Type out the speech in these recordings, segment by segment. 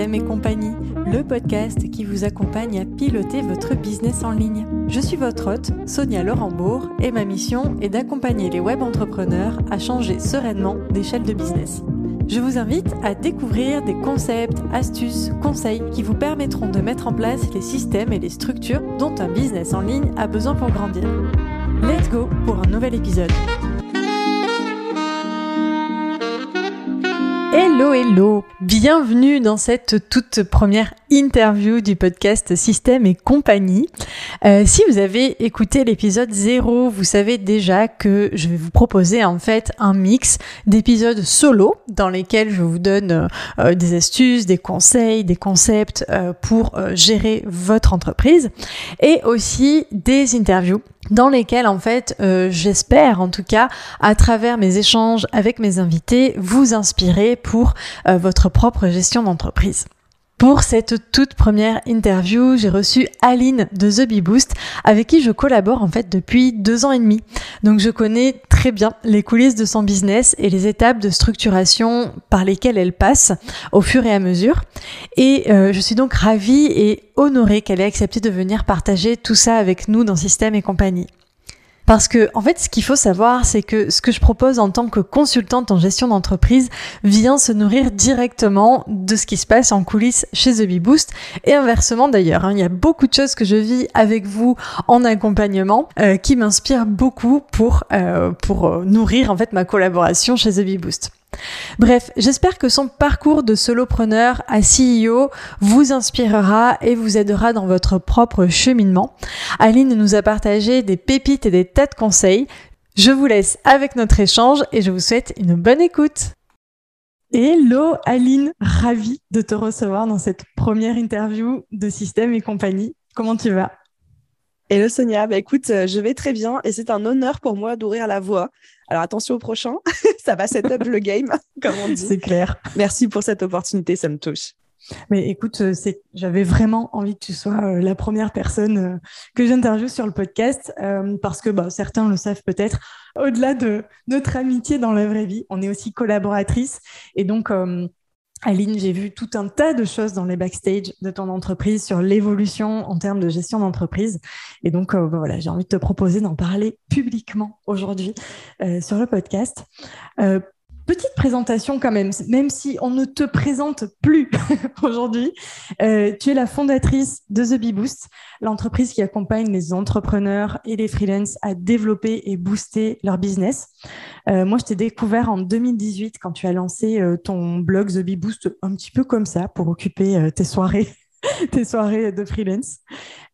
Et compagnie, le podcast qui vous accompagne à piloter votre business en ligne. Je suis votre hôte, Sonia Laurent-Bourg, et ma mission est d'accompagner les web entrepreneurs à changer sereinement d'échelle de business. Je vous invite à découvrir des concepts, astuces, conseils qui vous permettront de mettre en place les systèmes et les structures dont un business en ligne a besoin pour grandir. Let's go pour un nouvel épisode. Hello, hello. Bienvenue dans cette toute première interview du podcast Système et compagnie. Euh, si vous avez écouté l'épisode 0, vous savez déjà que je vais vous proposer en fait un mix d'épisodes solo dans lesquels je vous donne euh, des astuces, des conseils, des concepts euh, pour gérer votre entreprise et aussi des interviews dans lesquels en fait euh, j'espère en tout cas à travers mes échanges avec mes invités vous inspirer pour euh, votre propre gestion d'entreprise. Pour cette toute première interview, j'ai reçu Aline de The Bee Boost, avec qui je collabore en fait depuis deux ans et demi. Donc je connais très bien les coulisses de son business et les étapes de structuration par lesquelles elle passe au fur et à mesure. Et euh, je suis donc ravie et honorée qu'elle ait accepté de venir partager tout ça avec nous dans Système et compagnie. Parce que, en fait, ce qu'il faut savoir, c'est que ce que je propose en tant que consultante en gestion d'entreprise vient se nourrir directement de ce qui se passe en coulisses chez The Bee Boost et inversement d'ailleurs. Hein. il y a beaucoup de choses que je vis avec vous en accompagnement euh, qui m'inspirent beaucoup pour, euh, pour euh, nourrir en fait ma collaboration chez The Bee Boost. Bref, j'espère que son parcours de solopreneur à CEO vous inspirera et vous aidera dans votre propre cheminement. Aline nous a partagé des pépites et des tas de conseils. Je vous laisse avec notre échange et je vous souhaite une bonne écoute. Hello Aline, ravie de te recevoir dans cette première interview de Système et compagnie. Comment tu vas? Hello Sonia, bah écoute, euh, je vais très bien et c'est un honneur pour moi d'ouvrir la voix. Alors attention au prochain, ça va set up le game, comme on dit. C'est clair. Merci pour cette opportunité, ça me touche. Mais écoute, euh, j'avais vraiment envie que tu sois euh, la première personne que j'interviewe sur le podcast parce que bah, certains le savent peut-être. Au-delà de notre amitié dans la vraie vie, on est aussi collaboratrices et donc Aline, j'ai vu tout un tas de choses dans les backstage de ton entreprise sur l'évolution en termes de gestion d'entreprise. Et donc, euh, voilà, j'ai envie de te proposer d'en parler publiquement aujourd'hui euh, sur le podcast. Euh, petite présentation quand même, même si on ne te présente plus aujourd'hui. Euh, tu es la fondatrice de The Bee Boost, l'entreprise qui accompagne les entrepreneurs et les freelances à développer et booster leur business. Euh, moi, je t'ai découvert en 2018 quand tu as lancé euh, ton blog The Bee Boost un petit peu comme ça pour occuper tes soirées. tes soirées de freelance.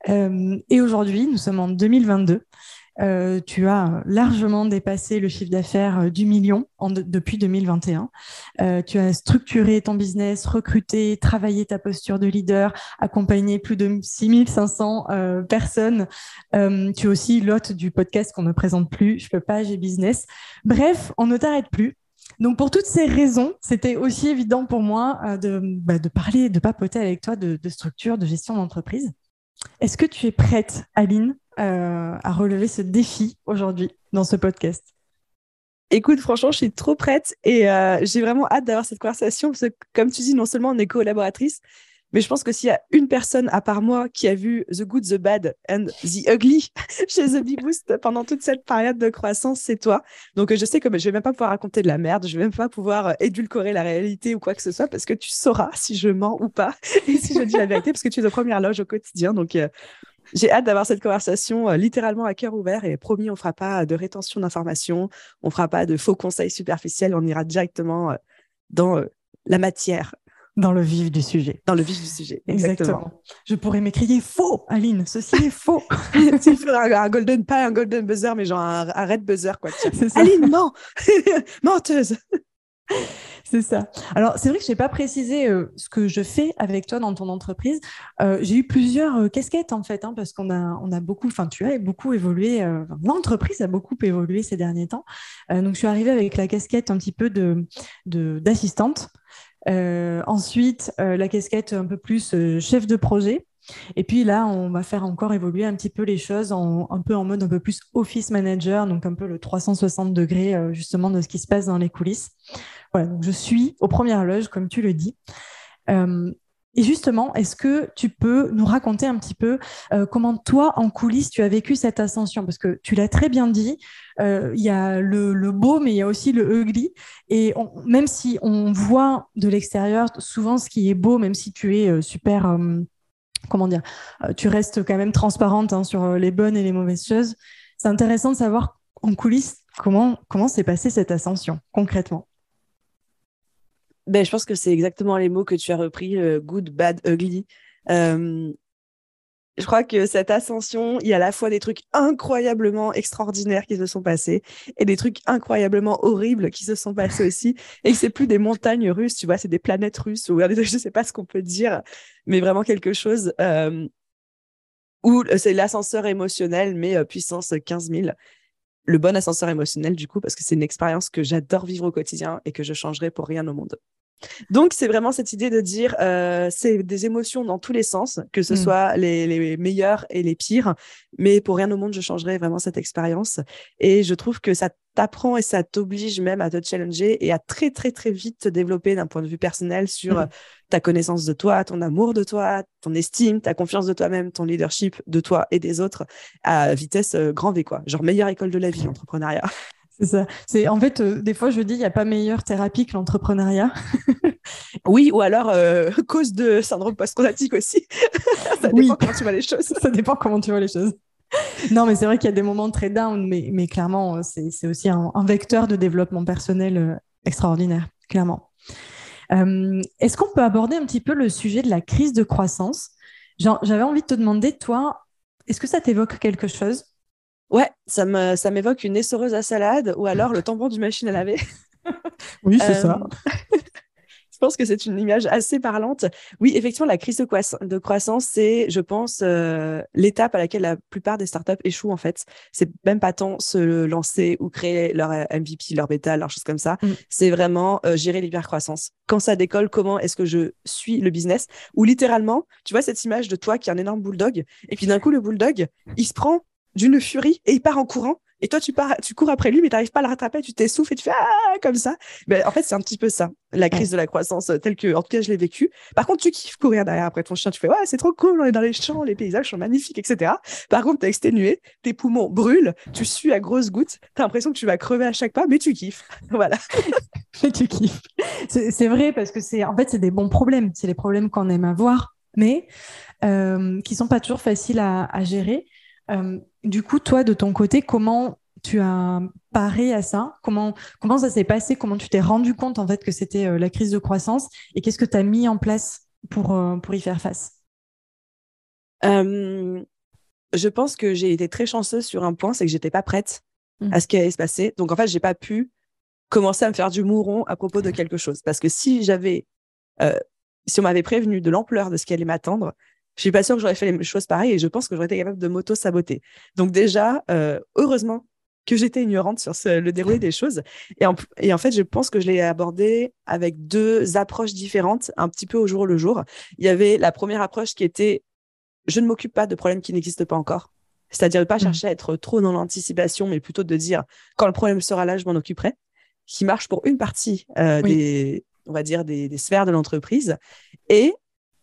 et aujourd'hui, nous sommes en 2022. Euh, tu as largement dépassé le chiffre d'affaires euh, du million depuis 2021. Euh, tu as structuré ton business, recruté, travaillé ta posture de leader, accompagné plus de 6500 personnes. tu es aussi l'hôte du podcast qu'on ne présente plus, Je peux pas, j'ai business. Bref, on ne t'arrête plus. Donc pour toutes ces raisons, c'était aussi évident pour moi de, bah, de parler, de papoter avec toi de structure, de gestion d'entreprise. Est-ce que tu es prête, Aline, euh, à relever ce défi aujourd'hui dans ce podcast Écoute, franchement, je suis trop prête et euh, j'ai vraiment hâte d'avoir cette conversation parce que, comme tu dis, non seulement on est collaboratrice, mais je pense que s'il y a une personne à part moi qui a vu The Good, The Bad and The Ugly chez The Bee Boost pendant toute cette période de croissance, c'est toi. Donc je sais que je vais même pas pouvoir raconter de la merde, je vais même pas pouvoir euh, édulcorer la réalité ou quoi que ce soit parce que tu sauras si je mens ou pas et si je dis la vérité parce que tu es de première loge au quotidien. Donc j'ai hâte d'avoir cette conversation euh, littéralement à cœur ouvert et promis, on fera pas de rétention d'informations, on fera pas de faux conseils superficiels, on ira directement euh, dans euh, la matière. Dans le vif du sujet. Dans le vif du sujet, exactement. Je pourrais m'écrire faux, Aline, ceci est faux. Il faudra un, golden, pas un golden buzzer, mais genre un, red buzzer, quoi. Aline, non Menteuse c'est ça. Alors, c'est vrai que je n'ai pas précisé euh, ce que je fais avec toi dans ton entreprise. Euh, j'ai eu plusieurs euh, casquettes, en fait, hein, parce qu'on a, beaucoup, enfin, tu as beaucoup évolué, l'entreprise a beaucoup évolué ces derniers temps. donc, je suis arrivée avec la casquette un petit peu de, d'assistante. ensuite, la casquette un peu plus chef de projet. Et puis là, on va faire encore évoluer un petit peu les choses en, un peu en mode un peu plus office manager, donc un peu le 360 degrés euh, justement de ce qui se passe dans les coulisses. Voilà, donc je suis aux premières loges, comme tu le dis. Euh, Et justement, est-ce que tu peux nous raconter un petit peu euh, comment toi, en coulisses, tu as vécu cette ascension? Parce que tu l'as très bien dit, il y a le, beau, mais il y a aussi le ugly. Et même si on voit de l'extérieur souvent ce qui est beau, même si tu es super, comment dire, tu restes quand même transparente hein, sur les bonnes et les mauvaises choses, c'est intéressant de savoir en coulisses comment comment s'est passée cette ascension concrètement. Ben, je pense que c'est exactement les mots que tu as repris, euh, good, bad, ugly. Euh, je crois que cette ascension, il y a à la fois des trucs incroyablement extraordinaires qui se sont passés et des trucs incroyablement horribles qui se sont passés aussi. Et que c'est plus des montagnes russes, tu vois, c'est des planètes russes ou je sais pas ce qu'on peut dire, mais vraiment quelque chose euh, où c'est l'ascenseur émotionnel, mais puissance 15 000 le bon ascenseur émotionnel du coup parce que c'est une expérience que j'adore vivre au quotidien et que je changerai pour rien au monde. Donc, c'est vraiment cette idée de dire, euh, c'est des émotions dans tous les sens, que ce mm. soit les, les, meilleurs et les pires, mais pour rien au monde, je changerais vraiment cette expérience. Et je trouve que ça t'apprend et ça t'oblige même à te challenger et à très, très, très vite te développer d'un point de vue personnel sur mm. ta connaissance de toi, ton amour de toi, ton estime, ta confiance de toi-même, ton leadership de toi et des autres à vitesse euh, grand V, quoi. Genre meilleure école de la vie, l'entrepreneuriat. C'est ça. C'est en fait euh, des fois je dis il n'y a pas meilleure thérapie que l'entrepreneuriat. oui, ou alors euh, cause de syndrome post-traumatique aussi. ça dépend comment tu vois les choses. ça dépend comment tu vois les choses. Non, mais c'est vrai qu'il y a des moments très down, mais, mais clairement, euh, c'est aussi un, vecteur de développement personnel extraordinaire, clairement. Est-ce qu'on peut aborder un petit peu le sujet de la crise de croissance? J'avais envie de te demander, toi, est-ce que ça t'évoque quelque chose? Ouais, ça me ça m'évoque une essoreuse à salade ou alors le tampon du machine à laver. oui, c'est ça. Euh, je pense que c'est une image assez parlante. Oui, effectivement, la crise de, croissance, c'est, je pense, euh, l'étape à laquelle la plupart des startups échouent en fait. C'est même pas tant se lancer ou créer leur euh, MVP, leur bêta, leur chose comme ça. Mm. C'est vraiment gérer l'hypercroissance. Quand ça décolle, comment est-ce que je suis le business? Ou littéralement, tu vois cette image de toi qui est un énorme bulldog, et puis d'un coup le bulldog, il se prend d'une furie et il part en courant. Et toi, tu pars, tu cours après lui, mais tu n'arrives pas à le rattraper, tu t'essouffles et tu fais ah comme ça. Mais en fait, c'est un petit peu ça, la crise de la croissance euh, telle que, en tout cas, je l'ai vécu. Par contre, tu kiffes courir derrière après ton chien, tu fais ouais, c'est trop cool, on est dans les champs, les paysages sont magnifiques, etc. Par contre, tu es exténué, tes poumons brûlent, tu sues à grosses gouttes, tu as l'impression que tu vas crever à chaque pas, mais tu kiffes. voilà. mais tu kiffes. C'est vrai parce que c'est, en fait, c'est des bons problèmes, c'est les problèmes qu'on aime avoir, mais euh, qui sont pas toujours faciles à, à gérer. Euh, du coup, toi, de ton côté, comment tu as paré à ça? Comment, comment ça s'est passé? Comment tu t'es rendu compte en fait que c'était euh, la crise de croissance? Et qu'est-ce que tu as mis en place pour, euh, pour y faire face? Je pense que j'ai été très chanceuse sur un point, c'est que j'étais pas prête mmh. à ce qui allait se passer. Donc en fait, j'ai pas pu commencer à me faire du mouron à propos de quelque chose. Parce que si j'avais, si on m'avait prévenu de l'ampleur de ce qui allait m'attendre, je suis pas sûre que j'aurais fait les choses pareilles et je pense que j'aurais été capable de m'auto-saboter. Donc déjà, euh, heureusement que j'étais ignorante sur le déroulé des choses. Et en, et en fait, je pense que je l'ai abordé avec deux approches différentes, un petit peu au jour le jour. Il y avait la première approche qui était je ne m'occupe pas de problèmes qui n'existent pas encore. C'est-à-dire de pas mmh. chercher à être trop dans l'anticipation, mais plutôt de dire quand le problème sera là, je m'en occuperai, qui marche pour une partie euh, des, on va dire, des, des sphères de l'entreprise. Et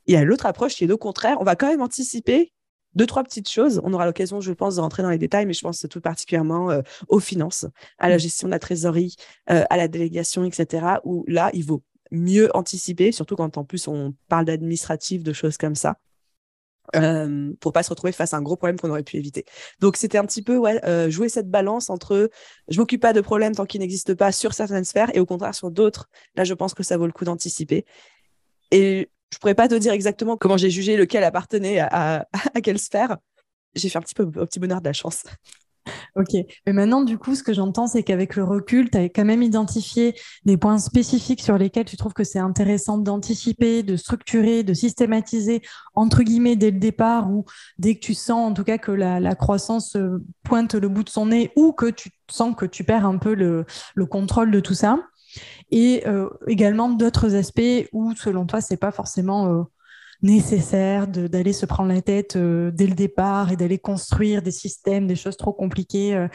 il y a l'autre approche qui est au contraire, on va quand même anticiper deux, trois petites choses. On aura l'occasion, je pense, de rentrer dans les détails, mais je pense tout particulièrement euh, aux finances, à la mm. gestion de la trésorerie, euh, à la délégation, etc., où là, il vaut mieux anticiper, surtout quand en plus on parle d'administratif, de choses comme ça. Euh, pour pas se retrouver face à un gros problème qu'on aurait pu éviter. Donc c'était un petit peu ouais, euh, jouer cette balance entre je m'occupe pas de problèmes tant qu'ils n'existent pas sur certaines sphères et au contraire sur d'autres. Là, je pense que ça vaut le coup d'anticiper. Et je pourrais pas te dire exactement comment j'ai jugé lequel appartenait à, quelle sphère. J'ai fait un petit peu au petit bonheur de la chance. Ok, mais maintenant, du coup, ce que j'entends, c'est qu'avec le recul, tu as quand même identifié des points spécifiques sur lesquels tu trouves que c'est intéressant d'anticiper, de structurer, de systématiser, entre guillemets, dès le départ, ou dès que tu sens, en tout cas, que la, croissance euh, pointe le bout de son nez, ou que tu sens que tu perds un peu le contrôle de tout ça et euh, également d'autres aspects où, selon toi, c'est pas forcément euh, nécessaire d'aller se prendre la tête euh, dès le départ et d'aller construire des systèmes, des choses trop compliquées,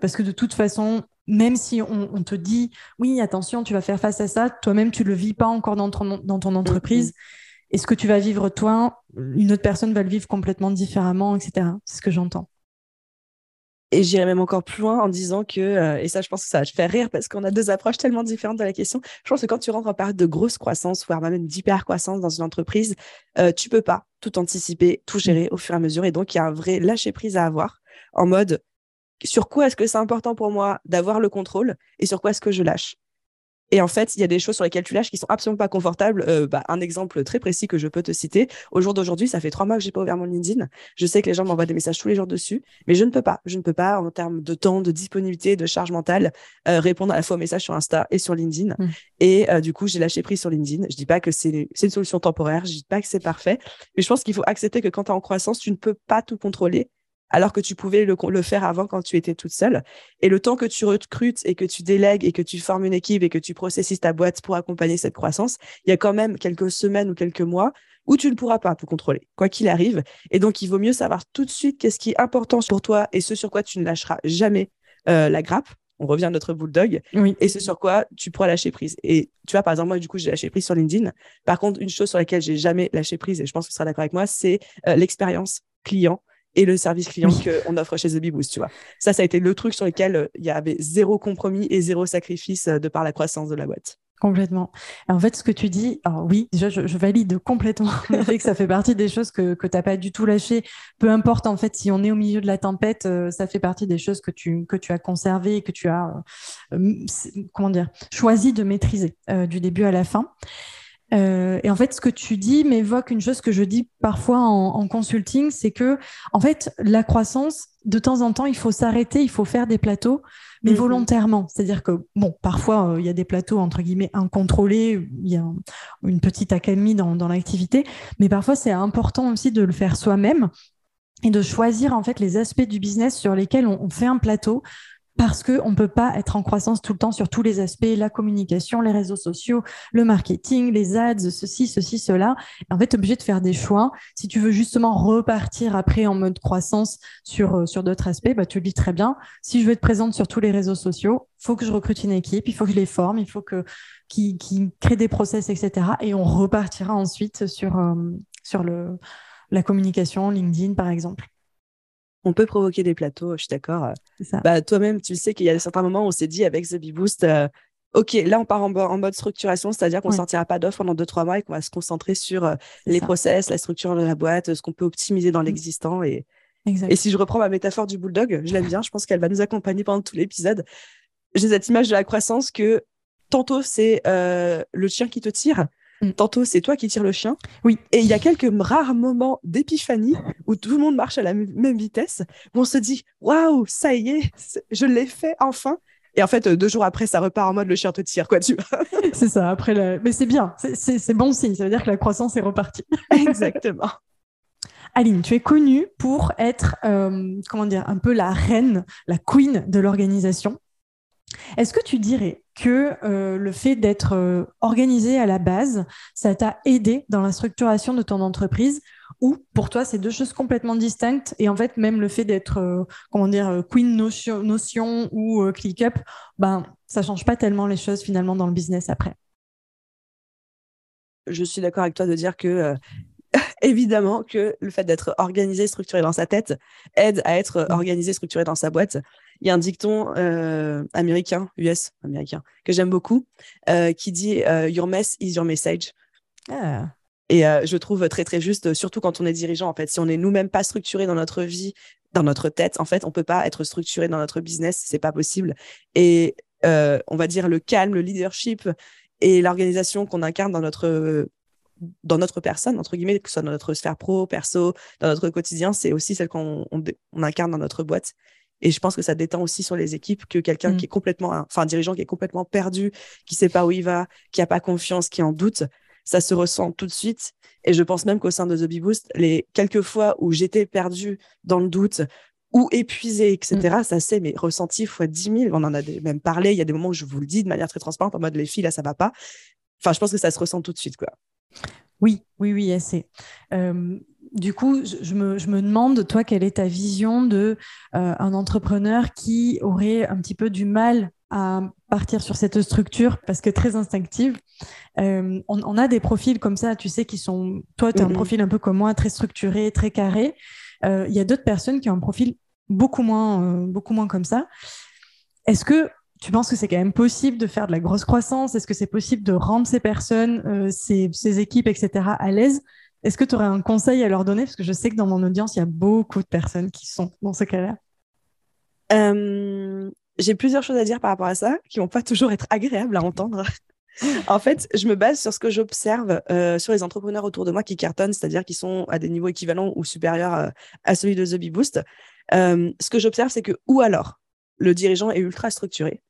parce que de toute façon, même si on, te dit oui, attention, tu vas faire face à ça, toi-même tu le vis pas encore dans ton, dans ton entreprise. Et ce que tu vas vivre toi, une autre personne va le vivre complètement différemment, etc. C'est ce que j'entends. Et j'irai même encore plus loin en disant que, euh, et ça, je pense que ça va te faire rire parce qu'on a deux approches tellement différentes de la question. Je pense que quand tu rentres en période de grosse croissance, voire même d'hyper-croissance dans une entreprise, euh, tu peux pas tout anticiper, tout gérer au fur et à mesure. Et donc, il y a un vrai lâcher-prise à avoir en mode sur quoi est-ce que c'est important pour moi d'avoir le contrôle et sur quoi est-ce que je lâche? Et en fait, il y a des choses sur lesquelles tu lâches qui sont absolument pas confortables. Euh, bah, un exemple très précis que je peux te citer. Au jour d'aujourd'hui, ça fait trois mois que j'ai pas ouvert mon LinkedIn. Je sais que les gens m'envoient des messages tous les jours dessus, mais je ne peux pas. Je ne peux pas, en termes de temps, de disponibilité, de charge mentale, euh, répondre à la fois aux messages sur Insta et sur LinkedIn. Mmh. Et euh, du coup, j'ai lâché prise sur LinkedIn. Je dis pas que c'est une solution temporaire. Je dis pas que c'est parfait, mais je pense qu'il faut accepter que quand tu es en croissance, tu ne peux pas tout contrôler alors que tu pouvais le, faire avant quand tu étais toute seule. Et le temps que tu recrutes et que tu délègues et que tu formes une équipe et que tu processes ta boîte pour accompagner cette croissance, il y a quand même quelques semaines ou quelques mois où tu ne pourras pas tout contrôler, quoi qu'il arrive. Et donc, il vaut mieux savoir tout de suite qu'est-ce qui est important pour toi et ce sur quoi tu ne lâcheras jamais euh, la grappe. On revient à notre bulldog. Et ce sur quoi tu pourras lâcher prise. Et tu vois, par exemple, moi, du coup, j'ai lâché prise sur LinkedIn. Par contre, une chose sur laquelle j'ai jamais lâché prise, et je pense que tu seras d'accord avec moi, c'est euh, l'expérience client et le service client qu'on offre chez The Bee Boost, tu vois. Ça, ça a été le truc sur lequel euh, il y avait zéro compromis et zéro sacrifice euh, de par la croissance de la boîte. Complètement. en fait, ce que tu dis, alors oui, déjà, je, valide complètement le fait que ça fait partie des choses que, que tu n'as pas du tout lâché. Peu importe, en fait, si on est au milieu de la tempête, euh, ça fait partie des choses que tu, que tu as conservées et que tu as, comment dire, choisi de maîtriser du début à la fin. Euh, et en fait, ce que tu dis m'évoque une chose que je dis parfois en, consulting, c'est que, en fait, la croissance, de temps en temps, il faut s'arrêter, il faut faire des plateaux, mais mhm. volontairement. C'est-à-dire que, bon, parfois, euh, il y a des plateaux, entre guillemets, incontrôlés, il y a une petite accalmie dans, dans l'activité, mais parfois, c'est important aussi de le faire soi-même et de choisir, en fait, les aspects du business sur lesquels on fait un plateau, parce qu'on ne peut pas être en croissance tout le temps sur tous les aspects, la communication, les réseaux sociaux, le marketing, les ads, ceci, ceci, cela. En fait, tu obligé de faire des choix. Si tu veux justement repartir après en mode croissance sur, euh, d'autres aspects, bah, tu le dis très bien. Si je veux être présente sur tous les réseaux sociaux, faut que je recrute une équipe, il faut que je les forme, il faut que qui, qui crée des process, etc. Et on repartira ensuite sur, euh, la communication, LinkedIn, par exemple on peut provoquer des plateaux, je suis d'accord. Bah, toi-même, tu sais qu'il y a certains moments où on s'est dit avec The Bee Boost, euh, OK, là, on part en, mode structuration, c'est-à-dire qu'on ne sortira pas d'offres pendant deux, trois mois et qu'on va se concentrer sur euh, les process, la structure de la boîte, ce qu'on peut optimiser dans mmh. l'existant. Et, et si je reprends ma métaphore du bulldog, je l'aime bien, je pense qu'elle va nous accompagner pendant tout l'épisode. J'ai cette image de la croissance que tantôt, c'est euh, le chien qui te tire, Mm. Tantôt, c'est toi qui tires le chien. Oui. Et il y a quelques rares moments d'épiphanie où tout le monde marche à la même vitesse, où on se dit Waouh, ça y est, je l'ai fait enfin. Et en fait, deux jours après, ça repart en mode le chien te tire, quoi, tu vois. c'est ça, après, le... mais c'est bien, c'est bon signe, ça veut dire que la croissance est repartie. Exactement. Aline, tu es connue pour être, euh, comment dire, un peu la reine, la queen de l'organisation. Est-ce que tu dirais que euh, le fait d'être euh, organisé à la base, ça t'a aidé dans la structuration de ton entreprise ou pour toi, c'est deux choses complètement distinctes et en fait, même le fait d'être, euh, comment dire, Queen Notion, notion ou ClickUp, ben, ça change pas tellement les choses finalement dans le business après. Je suis d'accord avec toi de dire que évidemment que le fait d'être organisé, structuré dans sa tête aide à être mmh. organisé, structuré dans sa boîte. Il y a un dicton euh, américain, US, américain, que j'aime beaucoup, euh, qui dit euh, Your mess is your message. Ah. Et je trouve très, très juste, surtout quand on est dirigeant, en fait. Si on n'est nous-mêmes pas structuré dans notre vie, dans notre tête, en fait, on peut pas être structuré dans notre business, c'est pas possible. Et on va dire le calme, le leadership et l'organisation qu'on incarne dans notre dans notre personne, entre guillemets, que ce soit dans notre sphère pro, perso, dans notre quotidien, c'est aussi celle qu'on on, incarne dans notre boîte. Et je pense que ça détend aussi sur les équipes que quelqu'un qui mm. est complètement, enfin, un dirigeant qui est complètement perdu, qui sait pas où il va, qui a pas confiance, qui en doute, ça se ressent tout de suite. Et je pense même qu'au sein de The Bee Boost, les quelques fois où j'étais perdu dans le doute, ou épuisé, etc. Mm. Ça c'est mais ressenti fois 10 000. On en a même parlé. Il y a des moments où je vous le dis de manière très transparente, en mode les filles, là, ça va pas. Enfin, je pense que ça se ressent tout de suite, quoi. Oui, oui, oui, assez. Euh, du coup, je, me, demande, toi, quelle est ta vision de euh, un entrepreneur qui aurait un petit peu du mal à partir sur cette structure parce que très instinctive? Euh, on, a des profils comme ça, tu sais, qui sont. Toi, tu as un profil un peu comme moi, très structuré, très carré. Euh, il y a d'autres personnes qui ont un profil beaucoup moins, beaucoup moins comme ça. Est-ce que tu penses que c'est quand même possible de faire de la grosse croissance? Est-ce que c'est possible de rendre ces personnes, ces, ces, équipes, etc., à l'aise? Est-ce que tu aurais un conseil à leur donner? Parce que je sais que dans mon audience, il y a beaucoup de personnes qui sont dans ce cas-là. J'ai plusieurs choses à dire par rapport à ça qui vont pas toujours être agréables à entendre en fait, je me base sur ce que j'observe euh, sur les entrepreneurs autour de moi qui cartonnent, c'est-à-dire qui sont à des niveaux équivalents ou supérieurs euh, à celui de The Bee Boost. Euh, ce que j'observe, c'est que ou alors le dirigeant est ultra structuré,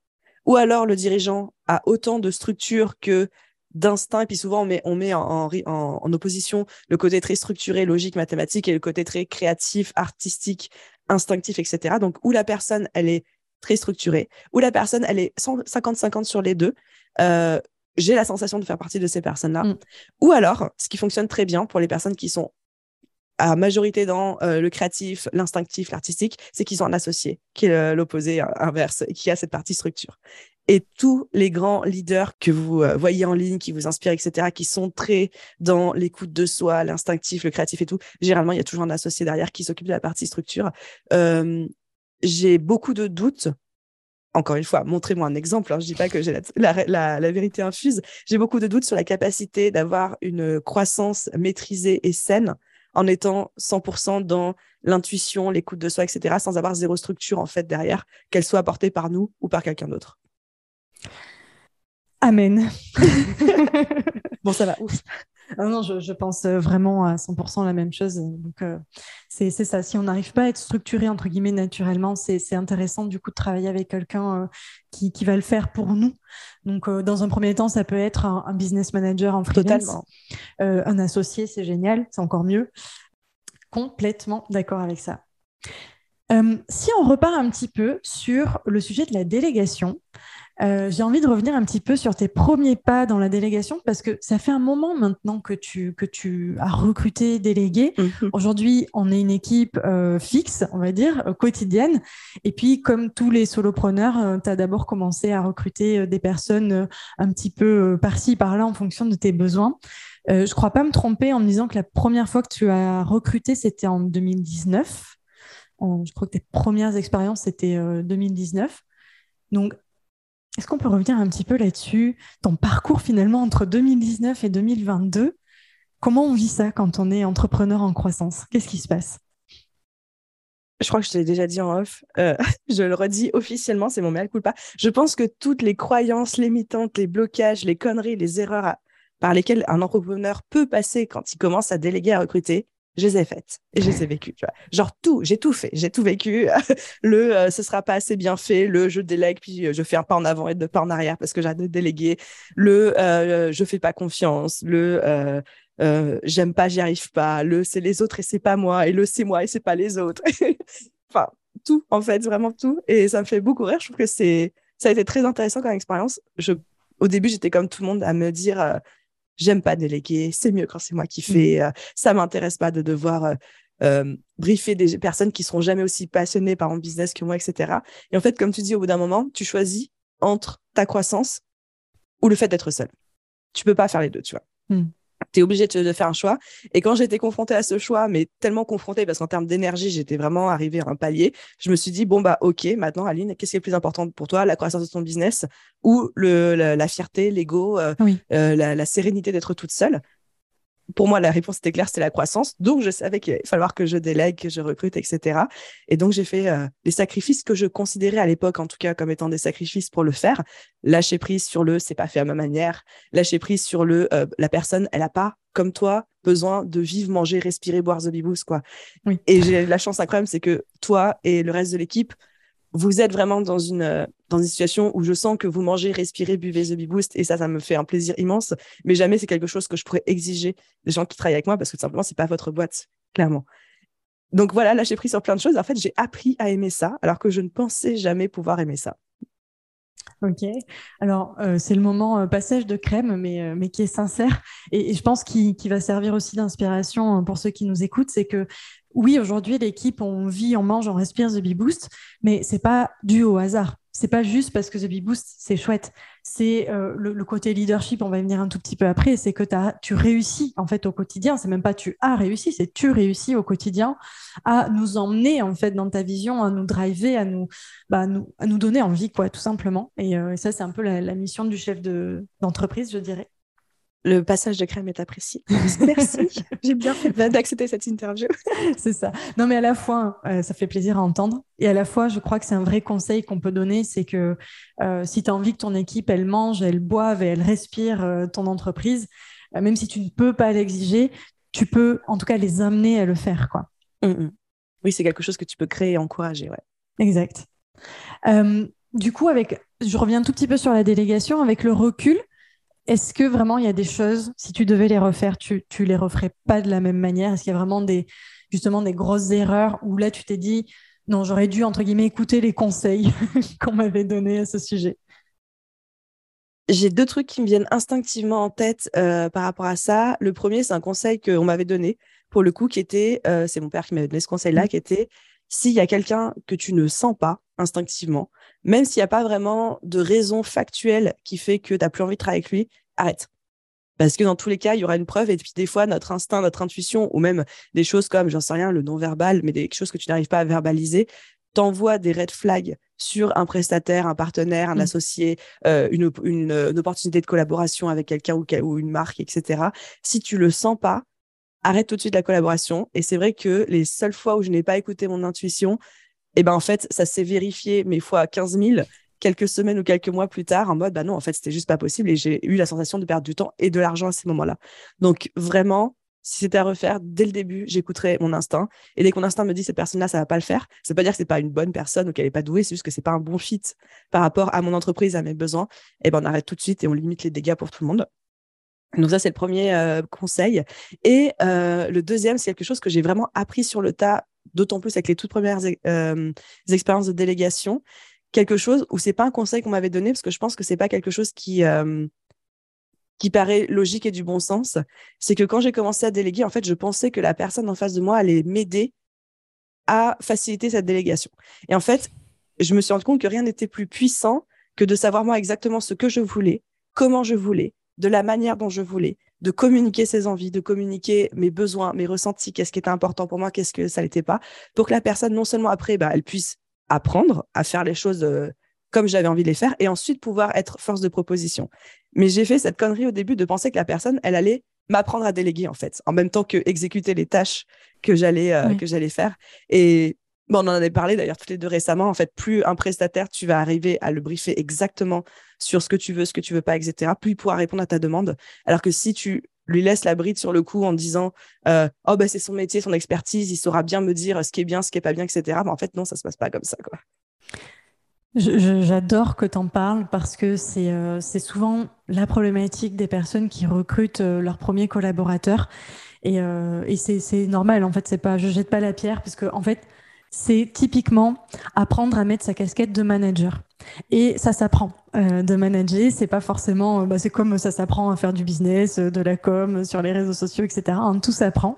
ou alors le dirigeant a autant de structure que d'instinct, et puis souvent on met, on met en, en, opposition le côté très structuré, logique, mathématique, et le côté très créatif, artistique, instinctif, etc. Donc, où la personne, elle est très structurée, où la personne, elle est 50-50 sur les deux, euh, j'ai la sensation de faire partie de ces personnes-là. Mm. Ou alors, ce qui fonctionne très bien pour les personnes qui sont à majorité dans euh, le créatif, l'instinctif, l'artistique, c'est qu'ils sont un associé, qui est l'opposé inverse, qui a cette partie structure. Et tous les grands leaders que vous euh, voyez en ligne, qui vous inspirent, etc., qui sont très dans l'écoute de soi, l'instinctif, le créatif et tout, généralement, il y a toujours un associé derrière qui s'occupe de la partie structure. Euh, j'ai beaucoup de doutes encore une fois, montrez-moi un exemple. Hein. Je ne dis pas que j'ai la, vérité infuse. J'ai beaucoup de doutes sur la capacité d'avoir une croissance maîtrisée et saine en étant 100% dans l'intuition, l'écoute de soi, etc., sans avoir zéro structure en fait derrière, qu'elle soit apportée par nous ou par quelqu'un d'autre. Amen. bon, ça va. Ouf. Ah non, je, pense euh, vraiment à 100% la même chose. Donc, euh, c'est ça. Si on n'arrive pas à être structuré, entre guillemets, naturellement, c'est intéressant du coup de travailler avec quelqu'un euh, qui, qui, va le faire pour nous. Donc, dans un premier temps, ça peut être un, business manager en freelance. Totalement. un associé, c'est génial, c'est encore mieux. Complètement d'accord avec ça. si on repart un petit peu sur le sujet de la délégation, euh, j'ai envie de revenir un petit peu sur tes premiers pas dans la délégation parce que ça fait un moment maintenant que tu, que tu as recruté, délégué. Mhm. Aujourd'hui, on est une équipe euh, fixe, on va dire, euh, quotidienne. Et puis, comme tous les solopreneurs, tu as d'abord commencé à recruter des personnes un petit peu par-ci, par-là en fonction de tes besoins. je ne crois pas me tromper en me disant que la première fois que tu as recruté, c'était en 2019. je crois que tes premières expériences, c'était 2019. Donc, est-ce qu'on peut revenir un petit peu là-dessus Ton parcours finalement entre 2019 et 2022, comment on vit ça quand on est entrepreneur en croissance? Qu'est-ce qui se passe? Je crois que je te l'ai déjà dit en off, euh, je le redis officiellement, c'est mon mea culpa. Je pense que toutes les croyances limitantes, les blocages, les conneries, les erreurs par lesquelles un entrepreneur peut passer quand il commence à déléguer à recruter, je les ai faites et je les ai vécues. Tu vois. Genre tout, j'ai tout fait, j'ai tout vécu. le euh, ce sera pas assez bien fait, le je délègue puis euh, je fais un pas en avant et deux pas en arrière parce que j'ai de déléguer, le euh, je fais pas confiance, le euh, j'aime pas, j'y arrive pas, le c'est les autres et c'est pas moi et le c'est moi et c'est pas les autres. enfin tout en fait, vraiment tout et ça me fait beaucoup rire. Je trouve que c'est ça a été très intéressant comme expérience. Je au début j'étais comme tout le monde à me dire j'aime pas déléguer, c'est mieux quand c'est moi qui mmh. fais, Ça euh, ça m'intéresse pas de devoir euh, euh, briefer des personnes qui seront jamais aussi passionnées par mon business que moi, etc. Et en fait, comme tu dis, au bout d'un moment, tu choisis entre ta croissance ou le fait d'être seul. Tu peux pas faire les deux, tu vois. Mmh tu es obligé de, faire un choix. Et quand j'étais confrontée à ce choix, mais tellement confrontée parce qu'en termes d'énergie, j'étais vraiment arrivée à un palier, je me suis dit, bon, bah, OK, maintenant, Aline, qu'est-ce qui est le plus important pour toi, la croissance de ton business ou le, la, fierté, l'ego, euh, euh, la, la, sérénité d'être toute seule? Pour moi, la réponse était claire, c'était la croissance. Donc, je savais qu'il allait falloir que je délègue, que je recrute, etc. Et donc, j'ai fait euh, des sacrifices que je considérais à l'époque, en tout cas, comme étant des sacrifices pour le faire. Lâcher prise sur le c'est pas fait à ma manière. Lâcher prise sur le euh, la personne, elle a pas, comme toi, besoin de vivre, manger, respirer, boire The Bibous, quoi. Et j'ai la chance incroyable, c'est que toi et le reste de l'équipe, vous êtes vraiment dans une, euh, dans une situation où je sens que vous mangez, respirez, buvez The Bee Boost et ça, ça me fait un plaisir immense. Mais jamais c'est quelque chose que je pourrais exiger des gens qui travaillent avec moi parce que tout simplement, c'est pas votre boîte, clairement. Donc voilà, là, j'ai pris sur plein de choses. En fait, j'ai appris à aimer ça alors que je ne pensais jamais pouvoir aimer ça. Ok. Alors, euh, c'est le moment euh, passage de crème, mais, mais qui est sincère. Et, je pense qu'il va servir aussi d'inspiration pour ceux qui nous écoutent. C'est que oui, aujourd'hui, l'équipe, on vit, on mange, on respire The Bee Boost, mais c'est pas dû au hasard. c'est pas juste parce que The Big Boost, c'est chouette. C'est euh, le, côté leadership, on va y venir un tout petit peu après, c'est que tu réussis en fait au quotidien. C'est même pas tu as réussi, c'est tu réussis au quotidien à nous emmener en fait dans ta vision, à nous driver, à nous, bah, à nous donner envie, quoi, tout simplement. Et, euh, ça, c'est un peu la, mission du chef d'entreprise, je dirais le passage de crème est apprécié. Merci, j'ai bien fait d'accepter cette interview. c'est ça. Non, mais à la fois, euh, ça fait plaisir à entendre. Et à la fois, je crois que c'est un vrai conseil qu'on peut donner, c'est que euh, si tu as envie que ton équipe, elle mange, elle boive et elle respire euh, ton entreprise, même si tu ne peux pas l'exiger, tu peux en tout cas les amener à le faire. quoi. Mmh, mmh. Oui, c'est quelque chose que tu peux créer et encourager. Ouais. Exact. du coup, avec, je reviens un tout petit peu sur la délégation. Avec le recul, est-ce que vraiment il y a des choses, si tu devais les refaire, tu, tu les referais pas de la même manière? Est-ce qu'il y a vraiment des, justement des grosses erreurs où là tu t'es dit, non, j'aurais dû, entre guillemets, écouter les conseils qu'on m'avait donnés à ce sujet? J'ai deux trucs qui me viennent instinctivement en tête euh, par rapport à ça. Le premier, c'est un conseil qu'on m'avait donné, pour le coup, qui était, euh, c'est mon père qui m'avait donné ce conseil-là, mmh. qui était, s'il y a quelqu'un que tu ne sens pas instinctivement, même s'il n'y a pas vraiment de raison factuelle qui fait que tu n'as plus envie de travailler avec lui, arrête. Parce que dans tous les cas, il y aura une preuve. Et puis des fois, notre instinct, notre intuition, ou même des choses comme, j'en sais rien, le non-verbal, mais des choses que tu n'arrives pas à verbaliser, t'envoie des red flags sur un prestataire, un partenaire, un mmh. associé, euh, une, une, opportunité de collaboration avec quelqu'un ou, ou, une marque, etc. Si tu le sens pas, arrête tout de suite la collaboration. Et c'est vrai que les seules fois où je n'ai pas écouté mon intuition, eh ben en fait, ça s'est vérifié, mais fois 15 000, quelques semaines ou quelques mois plus tard, en mode, bah non, en fait, c'était juste pas possible. Et j'ai eu la sensation de perdre du temps et de l'argent à ces moments-là. Donc, vraiment, si c'était à refaire, dès le début, j'écouterais mon instinct. Et dès que mon instinct me dit cette personne-là, ça va pas le faire, ça veut pas dire que c'est pas une bonne personne ou qu'elle est pas douée, c'est juste que c'est pas un bon fit par rapport à mon entreprise, à mes besoins. Et eh ben, on arrête tout de suite et on limite les dégâts pour tout le monde. Donc ça, c'est le premier euh, conseil. Et euh, le deuxième, c'est quelque chose que j'ai vraiment appris sur le tas, d'autant plus avec les toutes premières euh, expériences de délégation. Quelque chose où c'est pas un conseil qu'on m'avait donné, parce que je pense que c'est pas quelque chose qui qui paraît logique et du bon sens. C'est que quand j'ai commencé à déléguer, en fait, je pensais que la personne en face de moi allait m'aider à faciliter cette délégation. Et en fait, je me suis rendu compte que rien n'était plus puissant que de savoir moi exactement ce que je voulais, comment je voulais, de la manière dont je voulais, de communiquer ses envies, de communiquer mes besoins, mes ressentis, qu'est-ce qui était important pour moi, qu'est-ce que ça n'était pas, pour que la personne, non seulement après, bah, elle puisse apprendre à faire les choses euh, comme j'avais envie de les faire, et ensuite pouvoir être force de proposition. Mais j'ai fait cette connerie au début de penser que la personne, elle allait m'apprendre à déléguer, en fait, en même temps que exécuter les tâches que j'allais euh, que j'allais faire. Et on en avait parlé d'ailleurs toutes les deux récemment. En fait, plus un prestataire, tu vas arriver à le briefer exactement sur ce que tu veux, ce que tu veux pas, etc. Plus il pourra répondre à ta demande. Alors que si tu lui laisses la bride sur le coup en disant euh, oh bah c'est son métier, son expertise, il saura bien me dire ce qui est bien, ce qui est pas bien, etc. Mais en fait non, ça se passe pas comme ça quoi. J'adore que tu en parles parce que euh, c'est souvent la problématique des personnes qui recrutent euh, leurs premiers collaborateurs et, et c'est normal en fait c'est pas je jette pas la pierre parce que en fait c'est typiquement apprendre à mettre sa casquette de manager. Et ça s'apprend euh, de manager. C'est pas forcément, bah, c'est comme ça s'apprend à faire du business, de la com, sur les réseaux sociaux, etc. Hein, tout s'apprend.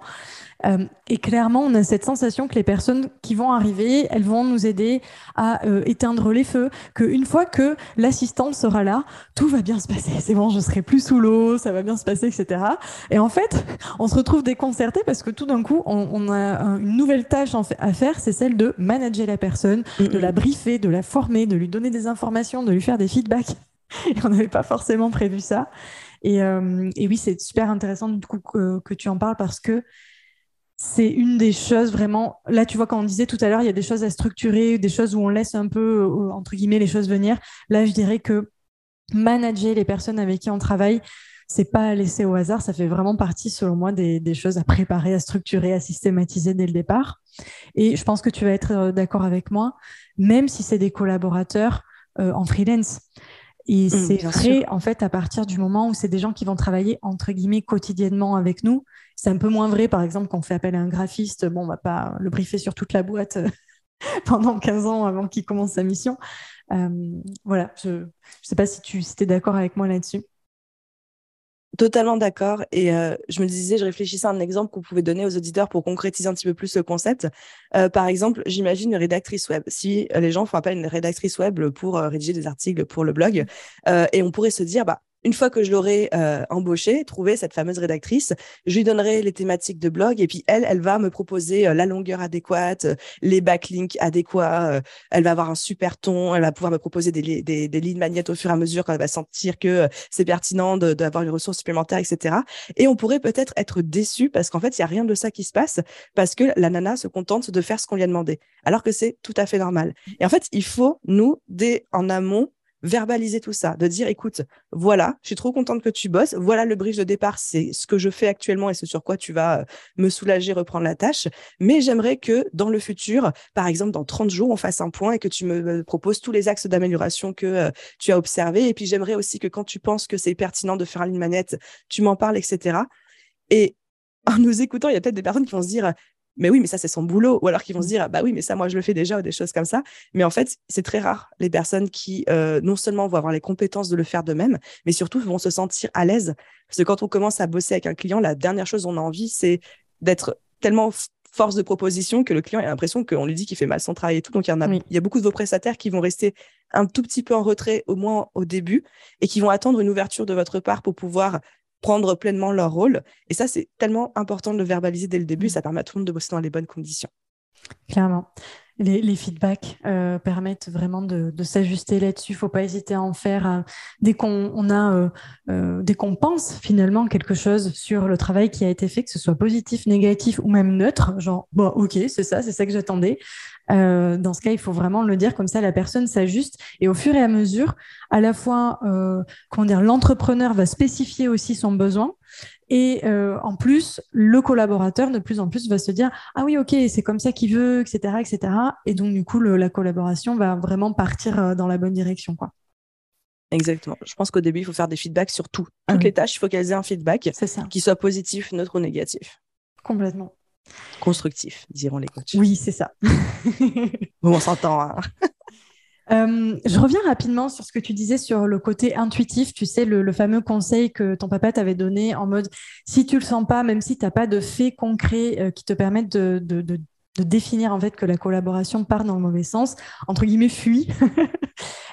Euh, et clairement, on a cette sensation que les personnes qui vont arriver, elles vont nous aider à euh, éteindre les feux, qu'une fois que l'assistante sera là, tout va bien se passer. C'est bon, je serai plus sous l'eau, ça va bien se passer, etc. Et en fait, on se retrouve déconcerté parce que tout d'un coup, on, a une nouvelle tâche à faire, c'est celle de manager la personne, de la briefer, de la former, de lui donner des informations, de lui faire des feedbacks. Et on n'avait pas forcément prévu ça. Et, euh, oui, c'est super intéressant du coup que, tu en parles parce que c'est une des choses vraiment. Là, tu vois, quand on disait tout à l'heure, il y a des choses à structurer, des choses où on laisse un peu, euh, entre guillemets, les choses venir. Là, je dirais que manager les personnes avec qui on travaille, c'est pas laisser au hasard. Ça fait vraiment partie, selon moi, des, choses à préparer, à structurer, à systématiser dès le départ. Et je pense que tu vas être euh, d'accord avec moi, même si c'est des collaborateurs euh, en freelance. Et mmh, c'est vrai, en fait, à partir du moment où c'est des gens qui vont travailler, entre guillemets, quotidiennement avec nous, c'est un peu moins vrai, par exemple, quand on fait appel à un graphiste, bon, on va pas le briefer sur toute la boîte euh, pendant 15 ans avant qu'il commence sa mission. Euh, voilà, je ne sais pas si tu si es d'accord avec moi là-dessus. Totalement d'accord. Et euh, je me disais, je réfléchissais à un exemple qu'on pouvait donner aux auditeurs pour concrétiser un petit peu plus le concept. Euh, par exemple, j'imagine une rédactrice web. Si les gens font appel à une rédactrice web pour rédiger des articles pour le blog, et on pourrait se dire, bah, une fois que je l'aurai euh, embauchée, trouvé cette fameuse rédactrice, je lui donnerai les thématiques de blog et puis elle, elle va me proposer euh, la longueur adéquate, euh, les backlinks adéquats, elle va avoir un super ton, elle va pouvoir me proposer des, des, des lignes au fur et à mesure quand elle va sentir que c'est pertinent d'avoir une ressource supplémentaire, etc. Et on pourrait peut-être être déçu parce qu'en fait, il n'y a rien de ça qui se passe parce que la nana se contente de faire ce qu'on lui a demandé, alors que c'est tout à fait normal. Et en fait, il faut, nous, dès en amont, verbaliser tout ça, de dire écoute, voilà, je suis trop contente que tu bosses, voilà le brief de départ, c'est ce que je fais actuellement et ce sur quoi tu vas euh, me soulager, reprendre la tâche, mais j'aimerais que dans le futur, par exemple dans 30 jours, on fasse un point et que tu me proposes tous les axes d'amélioration que euh, tu as observés et puis j'aimerais aussi que quand tu penses que c'est pertinent de faire un ligne manette, tu m'en parles, etc. Et en nous écoutant, il y a peut-être des personnes qui vont se dire mais oui, mais ça, c'est son boulot. Ou alors qu'ils vont se mmh. dire, bah oui, mais ça, moi, je le fais déjà, ou des choses comme ça. Mais en fait, c'est très rare, les personnes qui, euh, non seulement vont avoir les compétences de le faire d'eux-mêmes, mais surtout vont se sentir à l'aise. Parce que quand on commence à bosser avec un client, la dernière chose qu'on a envie, c'est d'être tellement force de proposition que le client a l'impression qu'on lui dit qu'il fait mal son travail et tout. Donc, il y, en a, il y a beaucoup de vos prestataires qui vont rester un tout petit peu en retrait, au moins au début, et qui vont attendre une ouverture de votre part pour pouvoir prendre pleinement leur rôle. Et ça, c'est tellement important de le verbaliser dès le début. Ça permet à tout le monde de bosser dans les bonnes conditions. Clairement. Les, feedbacks euh, permettent vraiment de, s'ajuster là-dessus. Il ne faut pas hésiter à en faire euh, dès qu'on a, euh, dès qu'on pense finalement quelque chose sur le travail qui a été fait, que ce soit positif, négatif ou même neutre. Genre, bon, ok, c'est ça, c'est ça que j'attendais. Euh, dans ce cas, il faut vraiment le dire comme ça, la personne s'ajuste et au fur et à mesure, à la fois, euh, comment dire, l'entrepreneur va spécifier aussi son besoin et euh, en plus, le collaborateur de plus en plus va se dire ah oui ok c'est comme ça qu'il veut, etc., etc. Et donc du coup, la collaboration va vraiment partir dans la bonne direction, quoi. Exactement. Je pense qu'au début, il faut faire des feedbacks sur tout. Toutes les tâches, il faut qu'elles aient un feedback qui soit positif, neutre ou négatif. Complètement. Constructif, diront les coachs. Oui, c'est ça. on s'entend. Hein. Euh, je reviens rapidement sur ce que tu disais sur le côté intuitif, tu sais, le, fameux conseil que ton papa t'avait donné en mode si tu le sens pas, même si tu n'as pas de faits concrets euh, qui te permettent de, de, définir en fait que la collaboration part dans le mauvais sens, entre guillemets, fuit.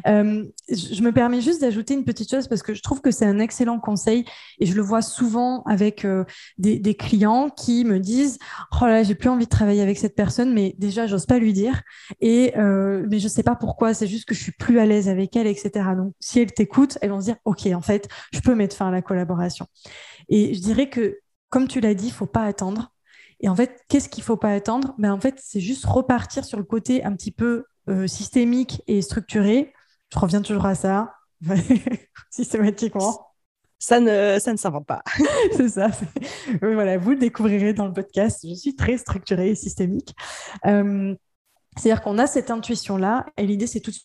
Euh, je me permets juste d'ajouter une petite chose parce que je trouve que c'est un excellent conseil et je le vois souvent avec euh, des, clients qui me disent Oh j'ai plus envie de travailler avec cette personne, mais déjà, j'ose pas lui dire et euh, mais je sais pas pourquoi, c'est juste que je suis plus à l'aise avec elle, etc. Donc, si elle t'écoute, elles vont se dire Ok, en fait, je peux mettre fin à la collaboration. Et je dirais que, comme tu l'as dit, il faut pas attendre. Et en fait, qu'est-ce qu'il faut pas attendre? Ben, En fait, c'est juste repartir sur le côté un petit peu systémique et structuré je reviens toujours à ça, systématiquement. Ça ne, ça ne s'invente pas. c'est ça. Voilà, vous le découvrirez dans le podcast. Je suis très structurée et systémique. Euh, c'est-à-dire qu'on a cette intuition-là, et l'idée, c'est tout de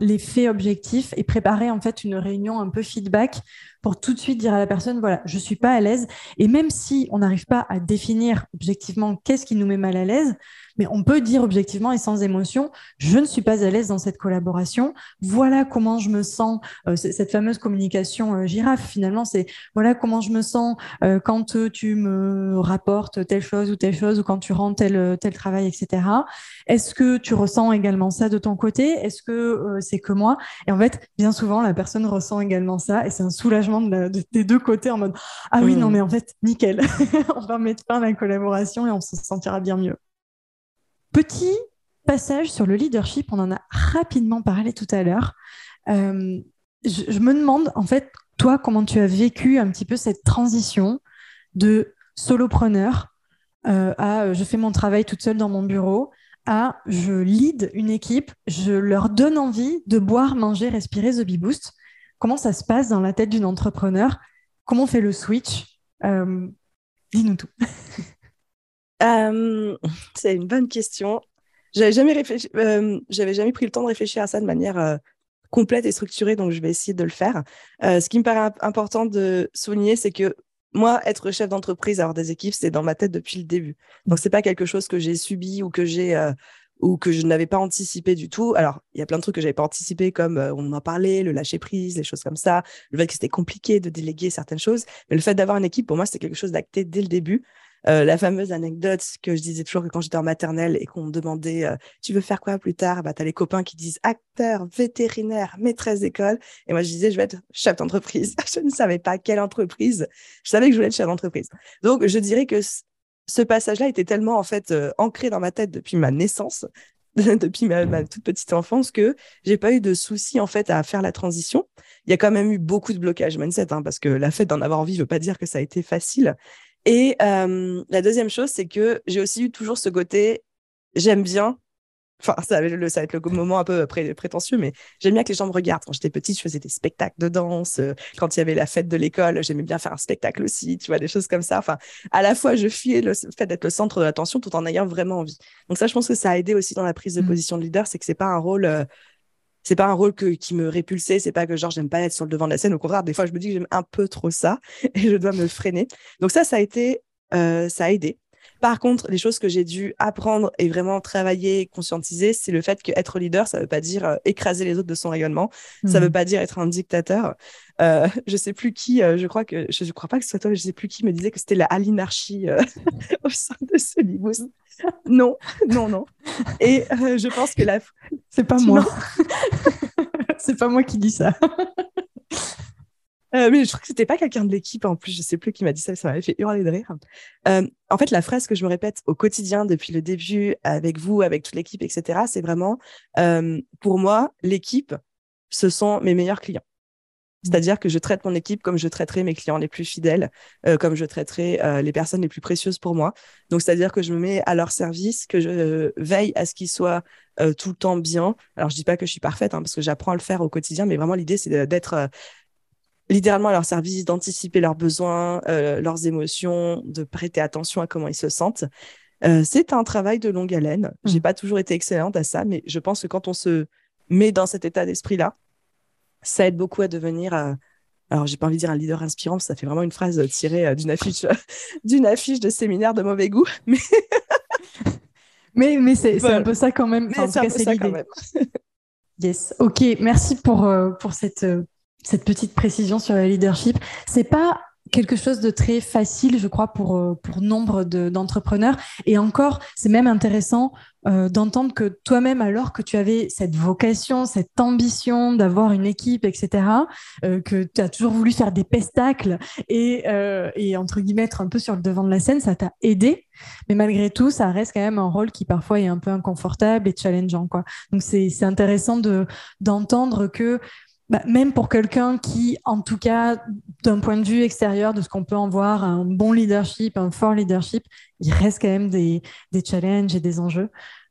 les faits objectifs et préparer en fait une réunion un peu feedback pour tout de suite dire à la personne, voilà, je suis pas à l'aise. Et même si on n'arrive pas à définir objectivement qu'est-ce qui nous met mal à l'aise, mais on peut dire objectivement et sans émotion, je ne suis pas à l'aise dans cette collaboration. Voilà comment je me sens. Euh, cette fameuse communication euh, girafe, finalement, c'est voilà comment je me sens euh, quand tu me rapportes telle chose ou telle chose ou quand tu rends tel, tel travail, etc. Est-ce que tu ressens également ça de ton côté? Est-ce que c'est que moi? Et en fait, bien souvent, la personne ressent également ça et c'est un soulagement des deux côtés en mode ah oui, non, mmh. mais en fait, nickel, on va mettre fin à la collaboration et on se sentira bien mieux. Petit passage sur le leadership, on en a rapidement parlé tout à l'heure. Euh, je, me demande, en fait, toi, comment tu as vécu un petit peu cette transition de solopreneur euh, à euh, je fais mon travail toute seule dans mon bureau à je lead une équipe, je leur donne envie de boire, manger, respirer The Bee Boost. Comment ça se passe dans la tête d'une entrepreneur? Comment on fait le switch? Dis-nous tout. Euh, c'est une bonne question. J'avais jamais réfléchi, euh, j'avais jamais pris le temps de réfléchir à ça de manière euh, complète et structurée, donc je vais essayer de le faire. ce qui me paraît important de souligner, c'est que moi, être chef d'entreprise, avoir des équipes, c'est dans ma tête depuis le début. Donc c'est pas quelque chose que j'ai subi ou que j'ai ou que je n'avais pas anticipé du tout. Alors, il y a plein de trucs que j'avais pas anticipé, comme on en parlait, le lâcher prise, les choses comme ça, le fait que c'était compliqué de déléguer certaines choses. Mais le fait d'avoir une équipe, pour moi, c'était quelque chose d'acté dès le début. Euh, la fameuse anecdote que je disais toujours que quand j'étais en maternelle et qu'on me demandait euh, tu veux faire quoi plus tard? Bah, Tu les copains qui disent acteur, vétérinaire, maîtresse d'école. Et moi, je disais je vais être chef d'entreprise. je ne savais pas quelle entreprise. Je savais que je voulais être chef d'entreprise. Donc, je dirais que ce passage-là était tellement en fait euh, ancré dans ma tête depuis ma naissance, depuis ma, toute petite enfance, que j'ai pas eu de soucis en fait à faire la transition. Il y a quand même eu beaucoup de blocages mindset, hein, parce que la fait d'en avoir envie ne veut pas dire que ça a été facile. Et euh, la deuxième chose, c'est que j'ai aussi eu toujours ce côté, j'aime bien Enfin, ça, va être le moment un peu prétentieux, mais j'aime bien que les gens me regardent. Quand j'étais petite, je faisais des spectacles de danse. Euh, quand il y avait la fête de l'école, j'aimais bien faire un spectacle aussi, tu vois, des choses comme ça. Enfin, à la fois, je fuyais le fait d'être le centre de l'attention tout en ayant vraiment envie. Donc ça, je pense que ça a aidé aussi dans la prise de mmh. position de leader, c'est que c'est pas un rôle... Euh, c'est pas un rôle que, qui me répulsait, c'est pas que genre j'aime pas être sur le devant de la scène. Au contraire, des fois je me dis que j'aime un peu trop ça et je dois me freiner. Donc ça, ça a été, euh, ça a aidé. Par contre, les choses que j'ai dû apprendre et vraiment travailler, conscientiser, c'est le fait qu'être leader, ça ne veut pas dire euh, écraser les autres de son rayonnement. Ça ne veut mmh. pas dire être un dictateur. Euh, je sais plus qui, euh, je crois que, je ne crois pas que ce soit toi, je sais plus qui me disait que c'était la alinarchie au sein de ce libus. Non, non, non. Et je pense que la. C'est pas moi. c'est pas moi qui dis ça. Euh, mais je crois que c'était pas quelqu'un de l'équipe en plus, je sais plus qui m'a dit ça, ça m'avait fait hurler de rire. Euh, en fait, la phrase que je me répète au quotidien depuis le début, avec vous, avec toute l'équipe, etc., c'est vraiment, euh, pour moi, l'équipe, ce sont mes meilleurs clients. Mmh. C'est-à-dire que je traite mon équipe comme je traiterai mes clients les plus fidèles, euh, comme je traiterai euh, les personnes les plus précieuses pour moi. Donc, c'est-à-dire que je me mets à leur service, que je euh, veille à ce qu'ils soient tout le temps bien. Alors, je dis pas que je suis parfaite, hein, parce que j'apprends à le faire au quotidien, mais vraiment l'idée, c'est d'être littéralement à leur service, d'anticiper leurs besoins, leurs émotions, de prêter attention à comment ils se sentent. C'est un travail de longue haleine. Je J'ai mmh. pas toujours été excellente à ça, mais je pense que quand on se met dans cet état d'esprit-là, ça aide beaucoup à devenir. Euh, alors, j'ai pas envie de dire un leader inspirant, ça fait vraiment une phrase tirée d'une affiche, d'une affiche de séminaire de mauvais goût, mais. mais, mais c'est un peu ça quand même. c'est un peu ça quand même. yes. Ok. Merci pour pour cette cette petite précision sur le leadership. C'est pas quelque chose de très facile, je crois, pour, euh, pour nombre d'entrepreneurs. et encore, c'est même intéressant euh, d'entendre que toi-même, alors que tu avais cette vocation, cette ambition d'avoir une équipe, etc., euh, que tu as toujours voulu faire des pestacles et, et, entre guillemets, être un peu sur le devant de la scène, ça t'a aidé. Mais malgré tout, ça reste quand même un rôle qui parfois est un peu inconfortable et challengeant. Quoi. Donc, c'est intéressant d'entendre que bah, même pour quelqu'un qui, en tout cas, d'un point de vue extérieur de ce qu'on peut en voir, un bon leadership, un fort leadership, il reste quand même des, des challenges et des enjeux.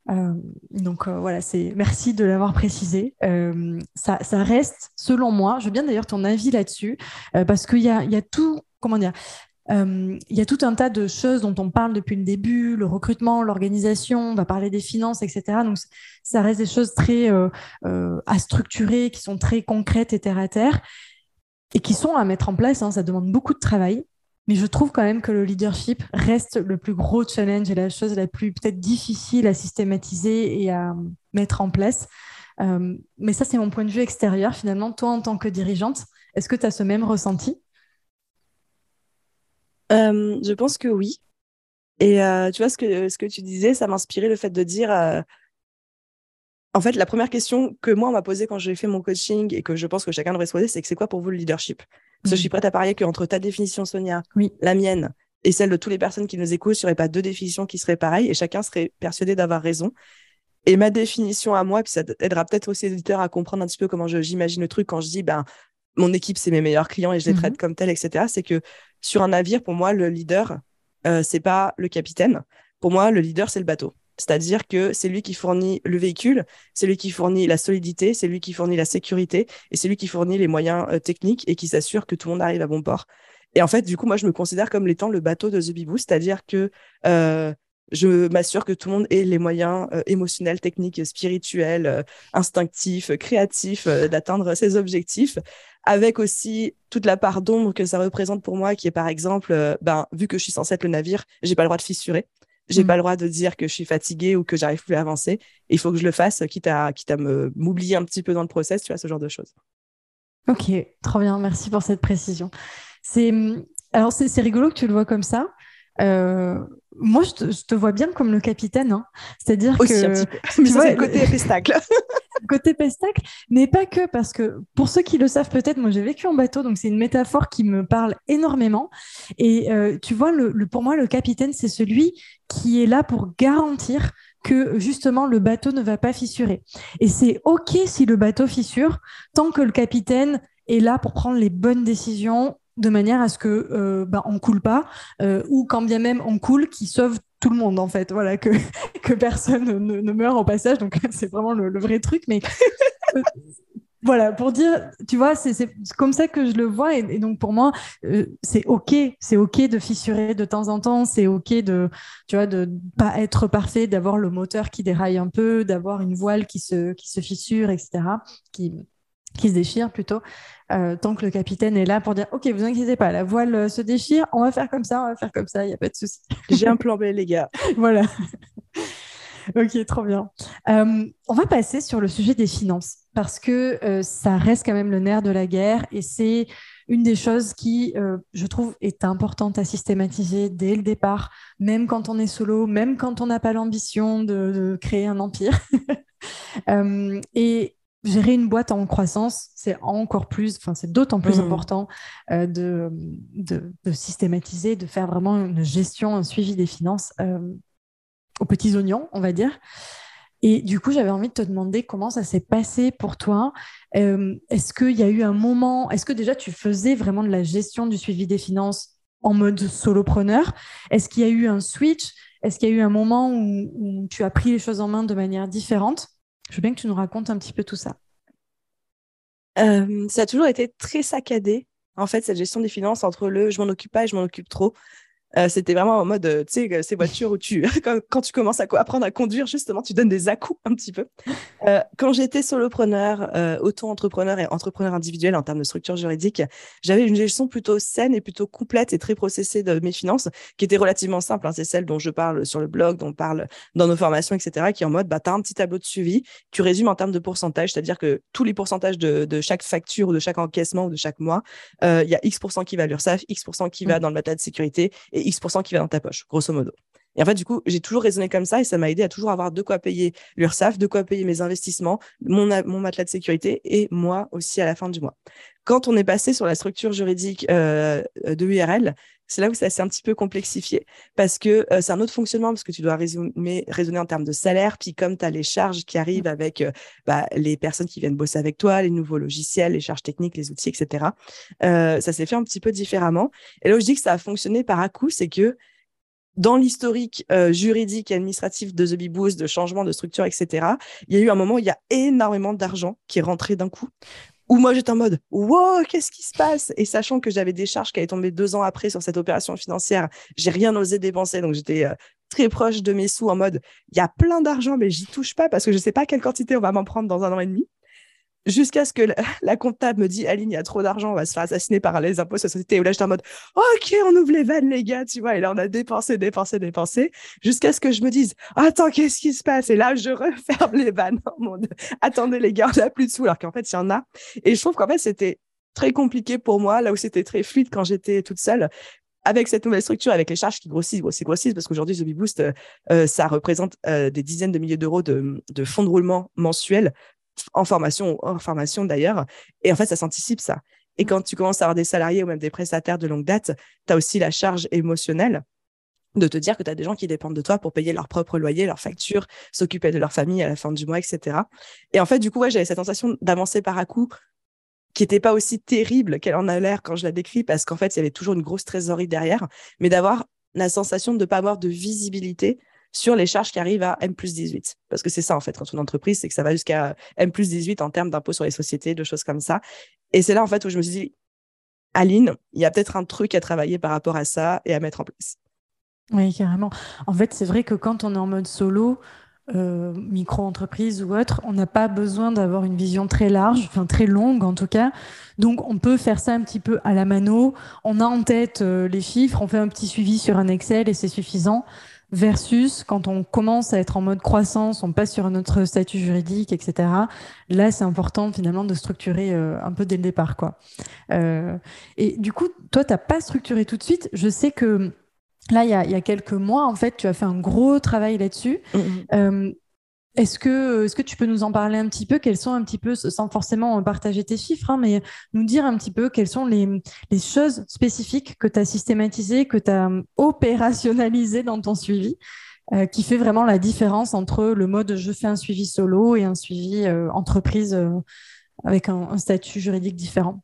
Euh, donc euh, voilà, c'est merci de l'avoir précisé. Euh, ça, reste, selon moi, je veux bien d'ailleurs ton avis là-dessus, parce qu'il y a tout, comment dire, euh, il y a tout un tas de choses dont on parle depuis le début, le recrutement, l'organisation, on va parler des finances, etc. Donc, ça reste des choses très euh, euh, à structurer, qui sont très concrètes et terre à terre, et qui sont à mettre en place. Hein, ça demande beaucoup de travail. Mais je trouve quand même que le leadership reste le plus gros challenge et la chose la plus peut-être difficile à systématiser et à mettre en place. mais ça, c'est mon point de vue extérieur. Finalement, toi, en tant que dirigeante, est-ce que tu as ce même ressenti? Euh, je pense que oui. Et euh, tu vois, ce que, ce que tu disais, ça m'inspirait le fait de dire. Euh, en fait, la première question que moi, on m'a posée quand j'ai fait mon coaching et que je pense que chacun devrait se poser, c'est que c'est quoi pour vous le leadership? Parce que je suis mmh. prête à parier qu'entre ta définition, Sonia, oui. la mienne et celle de toutes les personnes qui nous écoutent, il n'y aurait pas deux définitions qui seraient pareilles et chacun serait persuadé d'avoir raison. Et ma définition à moi, puis ça aidera peut-être aussi les éditeurs à comprendre un petit peu comment j'imagine le truc quand je dis, ben, mon équipe, c'est mes meilleurs clients et je les traite mmh comme tels, etc. C'est que sur un navire, pour moi, le leader, euh, c'est pas le capitaine. Pour moi, le leader, c'est le bateau. C'est-à-dire que c'est lui qui fournit le véhicule, c'est lui qui fournit la solidité, c'est lui qui fournit la sécurité et c'est lui qui fournit les moyens euh, techniques et qui s'assure que tout le monde arrive à bon port. Et en fait, du coup, moi, je me considère comme l'étant le bateau de The Bibou, c'est-à-dire que euh, je m'assure que tout le monde ait les moyens euh, émotionnels, techniques, spirituels, euh, instinctifs, créatifs euh, d'atteindre ses objectifs, avec aussi toute la part d'ombre que ça représente pour moi, qui est par exemple, ben, vu que je suis censée être le navire, j'ai pas le droit de fissurer. J'ai Mm. pas le droit de dire que je suis fatiguée ou que j'arrive plus à avancer. Il faut que je le fasse, quitte à, quitte à me, m'oublier un petit peu dans le process, tu vois, ce genre de choses. Ok, trop bien, merci pour cette précision. C'est alors c'est c'est rigolo que tu le vois comme ça. Euh, moi, je te, je te vois bien comme le capitaine, hein. C'est-à-dire Aussi que un petit peu. Mais ça, vois, c'est le côté pestacle. côté pestacle, mais pas que, parce que pour ceux qui le savent peut-être, moi j'ai vécu en bateau, donc c'est une métaphore qui me parle énormément. Et euh, tu vois, le, le- pour moi, le capitaine, c'est celui qui est là pour garantir que justement le bateau ne va pas fissurer. Et c'est OK si le bateau fissure, tant que le capitaine est là pour prendre les bonnes décisions de manière à ce que euh, ben, on coule pas euh, ou quand bien même on coule qui sauve tout le monde en fait. Voilà que personne ne, meurt au passage. Donc c'est vraiment le, vrai truc. Mais euh, voilà pour dire tu vois c'est comme ça que je le vois. Et, donc pour moi euh, c'est ok. C'est ok de fissurer de temps en temps. C'est ok de tu vois de pas être parfait d'avoir le moteur qui déraille un peu d'avoir une voile qui se qui se fissure etc qui se déchire plutôt, euh, tant que le capitaine est là pour dire Ok, vous inquiétez pas, la voile euh, se déchire, on va faire comme ça, on va faire comme ça, il n'y a pas de souci. J'ai un plan B, les gars. voilà. ok, trop bien. Euh, on va passer sur le sujet des finances, parce que euh, ça reste quand même le nerf de la guerre et c'est une des choses qui, je trouve, est importante à systématiser dès le départ, même quand on est solo, même quand on n'a pas l'ambition de, de créer un empire. Euh, et gérer une boîte en croissance, c'est encore plus, enfin, c'est d'autant plus Mhm. important euh, de, de, de systématiser, de faire vraiment une gestion, un suivi des finances euh, aux petits oignons, on va dire. Et du coup, j'avais envie de te demander comment ça s'est passé pour toi. Euh, est-ce qu'il y a eu un moment, est-ce que déjà tu faisais vraiment de la gestion du suivi des finances en mode solopreneur? Est-ce qu'il y a eu un switch? Est-ce qu'il y a eu un moment où, où tu as pris les choses en main de manière différente? Je veux bien que tu nous racontes un petit peu tout ça. Euh, ça a toujours été très saccadé, en fait, cette gestion des finances entre le je m'en occupe pas et je m'en occupe trop. Euh, c'était vraiment en mode, euh, tu sais, euh, ces voitures où tu, quand, quand tu commences à apprendre à conduire, justement, tu donnes des à-coups un petit peu. Euh, quand j'étais solopreneur, auto-entrepreneur et entrepreneur individuel en termes de structure juridique, j'avais une gestion plutôt saine et plutôt complète et très processée de mes finances, qui était relativement simple. hein. C'est celle dont je parle sur le blog, dont on parle dans nos formations, etc., qui est en mode, bah, tu as un petit tableau de suivi, tu résumes en termes de pourcentage, c'est-à-dire que tous les pourcentages de, de chaque facture ou de chaque encaissement ou de chaque mois, il y a X% qui va à l'URSSAF, X% qui va Mm. dans le matelas de sécurité et X% qui va dans ta poche, grosso modo. Et en fait, du coup, j'ai toujours raisonné comme ça et ça m'a aidé à toujours avoir de quoi payer l'URSSAF, de quoi payer mes investissements, mon matelas de sécurité et moi aussi à la fin du mois. Quand on est passé sur la structure juridique euh, de URL, c'est là où ça s'est un petit peu complexifié parce que euh, c'est un autre fonctionnement parce que tu dois raisonner, raisonner en termes de salaire. Puis comme tu as les charges qui arrivent avec euh, bah, les personnes qui viennent bosser avec toi, les nouveaux logiciels, les charges techniques, les outils, etc. Euh, ça s'est fait un petit peu différemment. Et là où je dis que ça a fonctionné par à coup, c'est que dans l'historique euh, juridique et administratif de The Bee Boost, de changement de structure, etc., il y a eu un moment où il y a énormément d'argent qui est rentré d'un coup. Où moi j'étais en mode wow qu'est-ce qui se passe? Et sachant que j'avais des charges qui allaient tomber deux ans après sur cette opération financière j'ai rien osé dépenser. Donc j'étais euh, très proche de mes sous en mode il y a plein d'argent mais j'y touche pas parce que je sais pas quelle quantité on va m'en prendre dans un an et demi jusqu'à ce que la, comptable me dise Aline il y a trop d'argent on va se faire assassiner par les impôts sur la société. Où là j'étais en mode ok on ouvre les vannes les gars tu vois. Et là on a dépensé dépensé dépensé jusqu'à ce que je me dise attends qu'est-ce qui se passe? Et là je referme les vannes. Mode attendez les gars on n'a plus de sous. Alors qu'en fait il y en a. Et je trouve qu'en fait c'était très compliqué pour moi là où c'était très fluide quand j'étais toute seule avec cette nouvelle structure, avec les charges qui grossissent, grossissent, grossissent, parce qu'aujourd'hui, The Boost, euh, ça représente euh, des dizaines de milliers d'euros de, de fonds de roulement mensuels, en formation ou hors formation d'ailleurs. Et en fait, ça s'anticipe ça. Et quand tu commences à avoir des salariés ou même des prestataires de longue date, tu as aussi la charge émotionnelle de te dire que tu as des gens qui dépendent de toi pour payer leur propre loyer, leurs factures, s'occuper de leur famille à la fin du mois, etc. Et en fait, du coup, ouais, j'avais cette sensation d'avancer par à coup qui n'était pas aussi terrible qu'elle en a l'air quand je la décris, parce qu'en fait, il y avait toujours une grosse trésorerie derrière, mais d'avoir la sensation de ne pas avoir de visibilité sur les charges qui arrivent à M plus 18. Parce que c'est ça, en fait, quand une entreprise, c'est que ça va jusqu'à M plus 18 en termes d'impôts sur les sociétés, de choses comme ça. Et c'est là, en fait, où je me suis dit, Aline, il y a peut-être un truc à travailler par rapport à ça et à mettre en place. Oui, carrément. En fait, c'est vrai que quand on est en mode solo, euh, micro-entreprise ou autre, on n'a pas besoin d'avoir une vision très large, enfin très longue en tout cas. Donc, on peut faire ça un petit peu à la mano. On a en tête euh, les chiffres, on fait un petit suivi sur un Excel et c'est suffisant. Versus quand on commence à être en mode croissance, on passe sur un autre statut juridique, etc. Là, c'est important finalement de structurer euh, un peu dès le départ, quoi. Euh, et du coup, toi, t'as pas structuré tout de suite. Je sais que là, il y a, quelques mois, en fait, tu as fait un gros travail là-dessus. Mm-hmm. Est-ce que, est-ce que tu peux nous en parler un petit peu? Quels sont un petit peu, sans forcément partager tes chiffres, hein, mais nous dire un petit peu quelles sont les, les choses spécifiques que tu as systématisées, que tu as opérationnalisées dans ton suivi, euh, qui fait vraiment la différence entre le mode je fais un suivi solo et un suivi euh, entreprise euh, avec un statut juridique différent?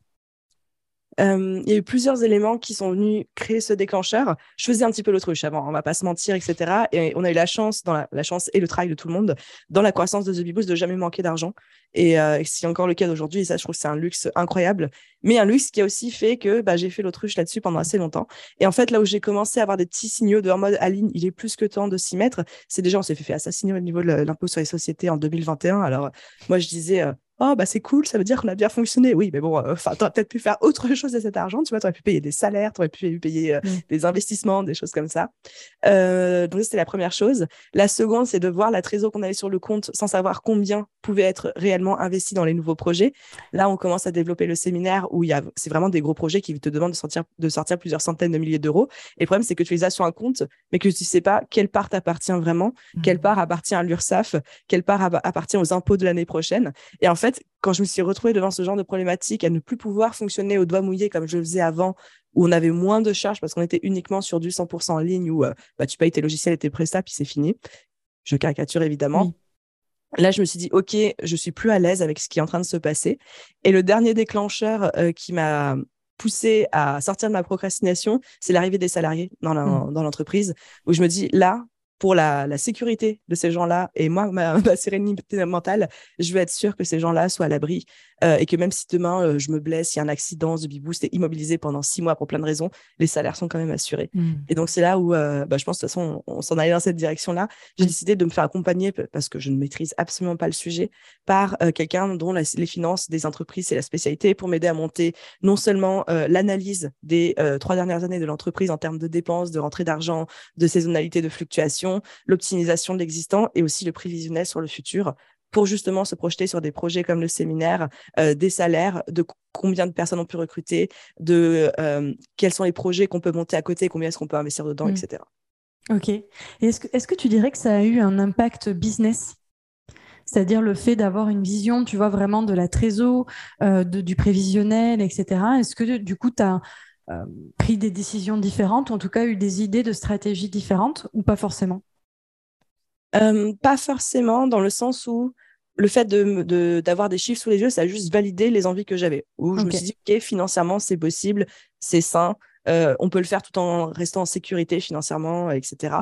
Il y a eu plusieurs éléments qui sont venus créer ce déclencheur. Je faisais un petit peu l'autruche avant, on va pas se mentir, etc. Et on a eu la chance, la, chance et le travail de tout le monde, dans la croissance de The Beboost, de jamais manquer d'argent. Et euh, c'est encore le cas d'aujourd'hui. Et ça, je trouve que c'est un luxe incroyable. Mais un luxe qui a aussi fait que bah, j'ai fait l'autruche là-dessus pendant assez longtemps. Et en fait, là où j'ai commencé à avoir des petits signaux de en mode Aline, il est plus que temps de s'y mettre, c'est déjà, on s'est fait assassiner au niveau de l'impôt sur les sociétés en 2021. Alors, moi, je disais, euh, oh bah c'est cool, ça veut dire qu'on a bien fonctionné. Oui, mais bon, euh, enfin, tu aurais peut-être pu faire autre chose de cet argent, tu vois, tu aurais pu payer des salaires, tu aurais pu payer euh, des investissements, des choses comme ça. Euh, donc c'était la première chose. La seconde, c'est de voir la trésor qu'on avait sur le compte sans savoir combien pouvait être réellement investi dans les nouveaux projets. Là, on commence à développer le séminaire où il y a, c'est vraiment des gros projets qui te demandent de sortir, de sortir plusieurs centaines de milliers d'euros. Et le problème, c'est que tu les as sur un compte, mais que tu sais pas quelle part t'appartient vraiment, quelle mmh. part appartient à l'URSSAF, quelle part appartient aux impôts de l'année prochaine. Et en fait, quand je me suis retrouvée devant ce genre de problématique, à ne plus pouvoir fonctionner au doigt mouillé comme je le faisais avant, où on avait moins de charges parce qu'on était uniquement sur du 100% en ligne, où euh, bah, tu payes tes logiciels et tes prestats, puis c'est fini. Je caricature évidemment. Là, je me suis dit, OK, je suis plus à l'aise avec ce qui est en train de se passer. Et le dernier déclencheur euh, qui m'a poussé à sortir de ma procrastination, c'est l'arrivée des salariés dans mmh. l'entreprise, où je me dis, là, pour la, sécurité de ces gens-là et moi, ma, ma, sérénité mentale, je veux être sûr que ces gens-là soient à l'abri euh, et que même si demain euh, je me blesse, il y a un accident, The Beboost est immobilisé pendant six mois pour plein de raisons, les salaires sont quand même assurés. Mmh. Et donc c'est là où euh, bah, je pense de toute façon on, s'en allait dans cette direction-là. J'ai mmh. décidé de me faire accompagner parce que je ne maîtrise absolument pas le sujet par quelqu'un dont les finances des entreprises c'est la spécialité pour m'aider à monter non seulement l'analyse des trois dernières années de l'entreprise en termes de dépenses, de rentrée d'argent, de saisonnalité, de fluctuation, l'optimisation de l'existant et aussi le prévisionnel sur le futur pour justement se projeter sur des projets comme le séminaire, euh, des salaires, de combien de personnes on peut recruter, de euh, quels sont les projets qu'on peut monter à côté, combien est-ce qu'on peut investir dedans, mm. etc. Ok. est-ce que, est que tu dirais que ça a eu un impact business? C'est-à-dire le fait d'avoir une vision, tu vois, vraiment de la trésor, euh, du prévisionnel, etc. Est-ce que du coup, tu as pris des décisions différentes, ou en tout cas eu des idées de stratégies différentes, ou pas forcément? Euh, pas forcément, dans le sens où le fait de, d'avoir des chiffres sous les yeux, ça a juste validé les envies que j'avais. Où je me suis dit, OK, financièrement, c'est possible, c'est sain, euh, on peut le faire tout en restant en sécurité financièrement, etc.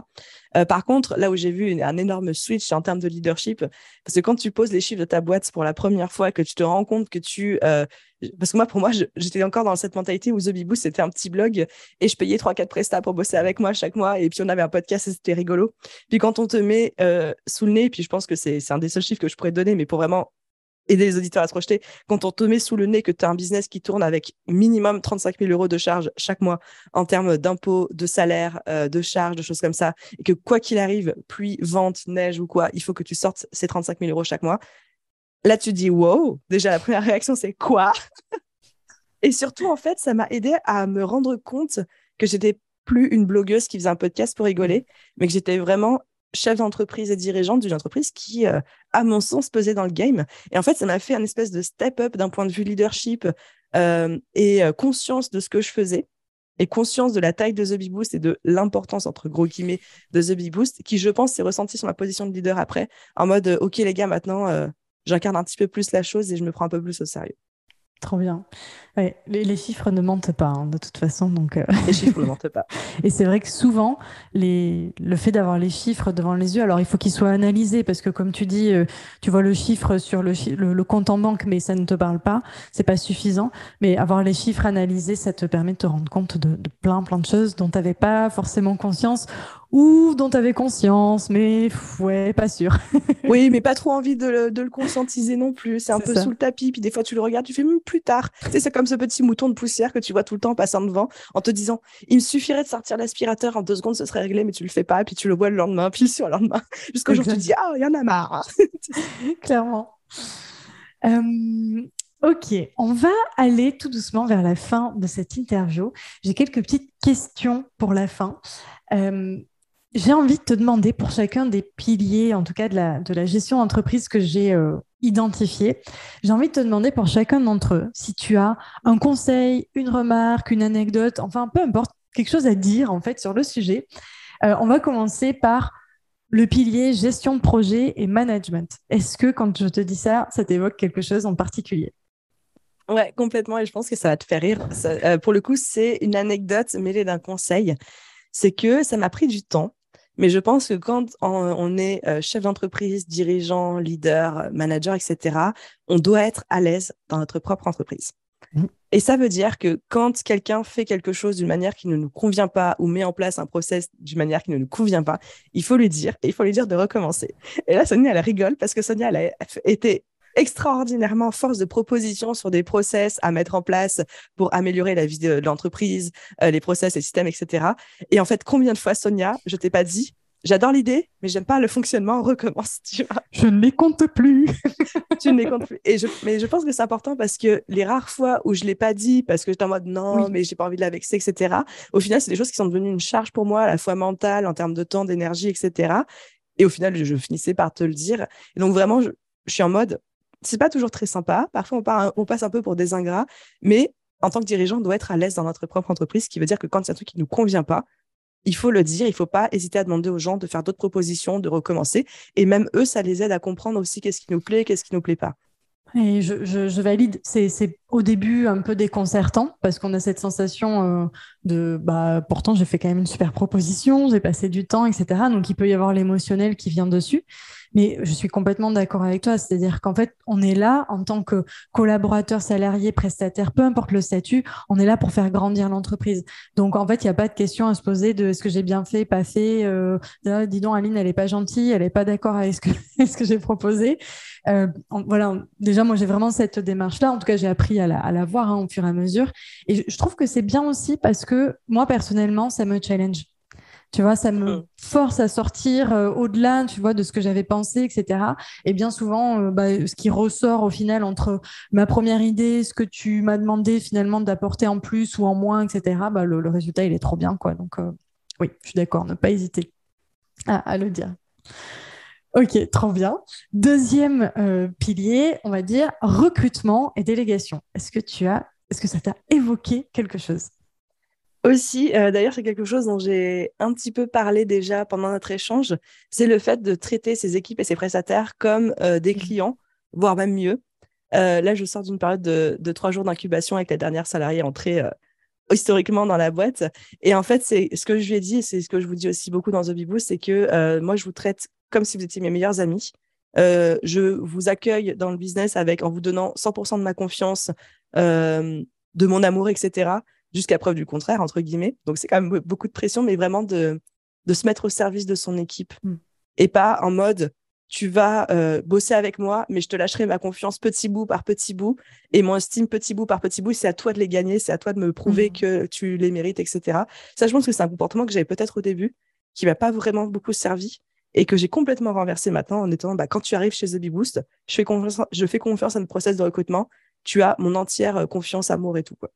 Euh, par contre, là où j'ai vu un énorme switch en termes de leadership, parce que quand tu poses les chiffres de ta boîte pour la première fois, que tu te rends compte que tu... Euh, parce que moi, pour moi, j'étais encore dans cette mentalité où The Beboost, c'était un petit blog et je payais 3-4 prestats pour bosser avec moi chaque mois. Et puis, on avait un podcast et c'était rigolo. Puis, quand on te met sous le nez, puis je pense que c'est un des seuls chiffres que je pourrais donner, mais pour vraiment aider les auditeurs à se projeter. Quand on te met sous le nez que tu as un business qui tourne avec minimum 35 000 euros de charges chaque mois en termes d'impôts, de salaire, euh, de charges, de choses comme ça, et que quoi qu'il arrive, pluie, vente, neige ou quoi, il faut que tu sortes ces 35 000 euros chaque mois. Là, tu dis wow. Déjà, la première réaction, c'est quoi? Et surtout, en fait, ça m'a aidé à me rendre compte que j'étais plus une blogueuse qui faisait un podcast pour rigoler, mais que j'étais vraiment chef d'entreprise et dirigeante d'une entreprise qui, euh, à mon sens, pesait dans le game. Et en fait, ça m'a fait un espèce de step-up d'un point de vue leadership euh, et euh, conscience de ce que je faisais et conscience de la taille de The Bee Boost et de l'importance, entre gros guillemets, de The Bee Boost, qui, je pense, s'est ressenti sur ma position de leader après, en mode, OK, les gars, maintenant, j'incarne un petit peu plus la chose et je me prends un peu plus au sérieux. Trop bien. les, chiffres ne mentent pas, hein, de toute façon. Donc, euh. Les chiffres ne mentent pas. Et c'est vrai que souvent, les... le fait d'avoir les chiffres devant les yeux, alors il faut qu'ils soient analysés, parce que comme tu dis, euh, tu vois le chiffre sur le, le, compte en banque, mais ça ne te parle pas, c'est pas suffisant. Mais avoir les chiffres analysés, ça te permet de te rendre compte de, plein, plein de choses dont tu n'avais pas forcément conscience, ou dont tu avais conscience, mais ouais, pas sûr. oui, mais pas trop envie de le, conscientiser non plus. C'est un peu sous le tapis, puis des fois tu le regardes, tu fais même plus tard. Tu sais, c'est comme ce petit mouton de poussière que tu vois tout le temps passant devant en te disant il me suffirait de sortir l'aspirateur en deux secondes, ce serait réglé, mais tu le fais pas, puis tu le vois le lendemain, puis le lendemain, jusqu'au jour où tu te dis ah, il y en a marre. Clairement. Euh, ok, on va aller tout doucement vers la fin de cette interview. J'ai quelques petites questions pour la fin. Euh, j'ai envie de te demander pour chacun des piliers, en tout cas de la, de la gestion d'entreprise que j'ai euh, identifié, j'ai envie de te demander pour chacun d'entre eux si tu as un conseil, une remarque, une anecdote, enfin peu importe, quelque chose à dire en fait sur le sujet. Euh, on va commencer par le pilier gestion de projet et management. Est-ce que quand je te dis ça, ça t'évoque quelque chose en particulier? Ouais, complètement. Et je pense que ça va te faire rire. Euh, pour le coup, c'est une anecdote mêlée d'un conseil. C'est que ça m'a pris du temps mais je pense que quand on est euh, chef d'entreprise, dirigeant, leader, manager, etc., on doit être à l'aise dans notre propre entreprise. Mmh. Et ça veut dire que quand quelqu'un fait quelque chose d'une manière qui ne nous convient pas ou met en place un process d'une manière qui ne nous convient pas, il faut lui dire et il faut lui dire de recommencer. Et là, Sonia, elle rigole parce que Sonia, elle a été extraordinairement force de proposition sur des process à mettre en place pour améliorer la vie de, l'entreprise, euh, les process, les systèmes, etc. Et en fait, combien de fois, Sonia, je t'ai pas dit, j'adore l'idée, mais j'aime pas le fonctionnement, recommence, tu vois. Je ne les compte plus. tu ne les comptes plus. Et je, mais je pense que c'est important parce que les rares fois où je l'ai pas dit, parce que j'étais en mode non, mais j'ai pas envie de la vexer, etc. Au final, c'est des choses qui sont devenues une charge pour moi, à la fois mentale, en termes de temps, d'énergie, etc. Et au final, je finissais par te le dire. Et donc vraiment, je suis en mode, c'est pas toujours très sympa. Parfois, on, passe un peu pour des ingrats, mais en tant que dirigeant, on doit être à l'aise dans notre propre entreprise, ce qui veut dire que quand a un truc qui ne nous convient pas, il faut le dire, il ne faut pas hésiter à demander aux gens de faire d'autres propositions, de recommencer. Et même eux, ça les aide à comprendre aussi qu'est-ce qui nous plaît, qu'est-ce qui ne nous plaît pas. Et je, valide, c'est au début un peu déconcertant parce qu'on a cette sensation euh, de bah pourtant j'ai fait quand même une super proposition, j'ai passé du temps, etc. Donc il peut y avoir l'émotionnel qui vient dessus. Mais je suis complètement d'accord avec toi, c'est-à-dire qu'en fait, on est là en tant que collaborateur, salarié, prestataire, peu importe le statut, on est là pour faire grandir l'entreprise. Donc en fait, il n'y a pas de question à se poser de ce que j'ai bien fait, pas fait. Euh, dis donc, Aline, elle n'est pas gentille, elle n'est pas d'accord avec ce que, j'ai proposé. Euh, voilà, déjà, moi, j'ai vraiment cette démarche-là. En tout cas, j'ai appris à la, à la voir hein, au fur et à mesure. Et je trouve que c'est bien aussi parce que moi, personnellement, ça me challenge. Tu vois, ça me mmh. force à sortir euh, au-delà, tu vois, de ce que j'avais pensé, etc. Et bien souvent, euh, bah, ce qui ressort au final entre ma première idée, ce que tu m'as demandé finalement d'apporter en plus ou en moins, etc. Bah, le, résultat, il est trop bien, quoi. Donc, euh, oui, je suis d'accord, ne pas hésiter à, le dire. Ok, trop bien. Deuxième pilier, on va dire recrutement et délégation. Est-ce que tu as, est-ce que ça t'a évoqué quelque chose? Aussi, euh, d'ailleurs, c'est quelque chose dont j'ai un petit peu parlé déjà pendant notre échange, c'est le fait de traiter ses équipes et ses prestataires comme euh, des mmh. clients, voire même mieux. Euh, là, je sors d'une période de, trois jours d'incubation avec la dernière salariée entrée historiquement dans la boîte. Et en fait, c'est ce que je lui ai dit, et c'est ce que je vous dis aussi beaucoup dans The Beboost, c'est que moi, je vous traite comme si vous étiez mes meilleurs amis. je vous accueille dans le business avec en vous donnant 100% de ma confiance, de mon amour, etc jusqu'à preuve du contraire, entre guillemets. Donc, c'est quand même beaucoup de pression, mais vraiment de, de se mettre au service de son équipe mm. et pas en mode tu vas euh, bosser avec moi, mais je te lâcherai ma confiance petit bout par petit bout et mon estime petit bout par petit bout. C'est à toi de les gagner, c'est à toi de me prouver mm. que tu les mérites, etc. Ça, je pense que c'est un comportement que j'avais peut-être au début, qui m'a pas vraiment beaucoup servi et que j'ai complètement renversé maintenant en étant, bah, quand tu arrives chez The Bee je fais confiance, je fais confiance à notre process de recrutement. Tu as mon entière euh, confiance, amour et tout. Quoi.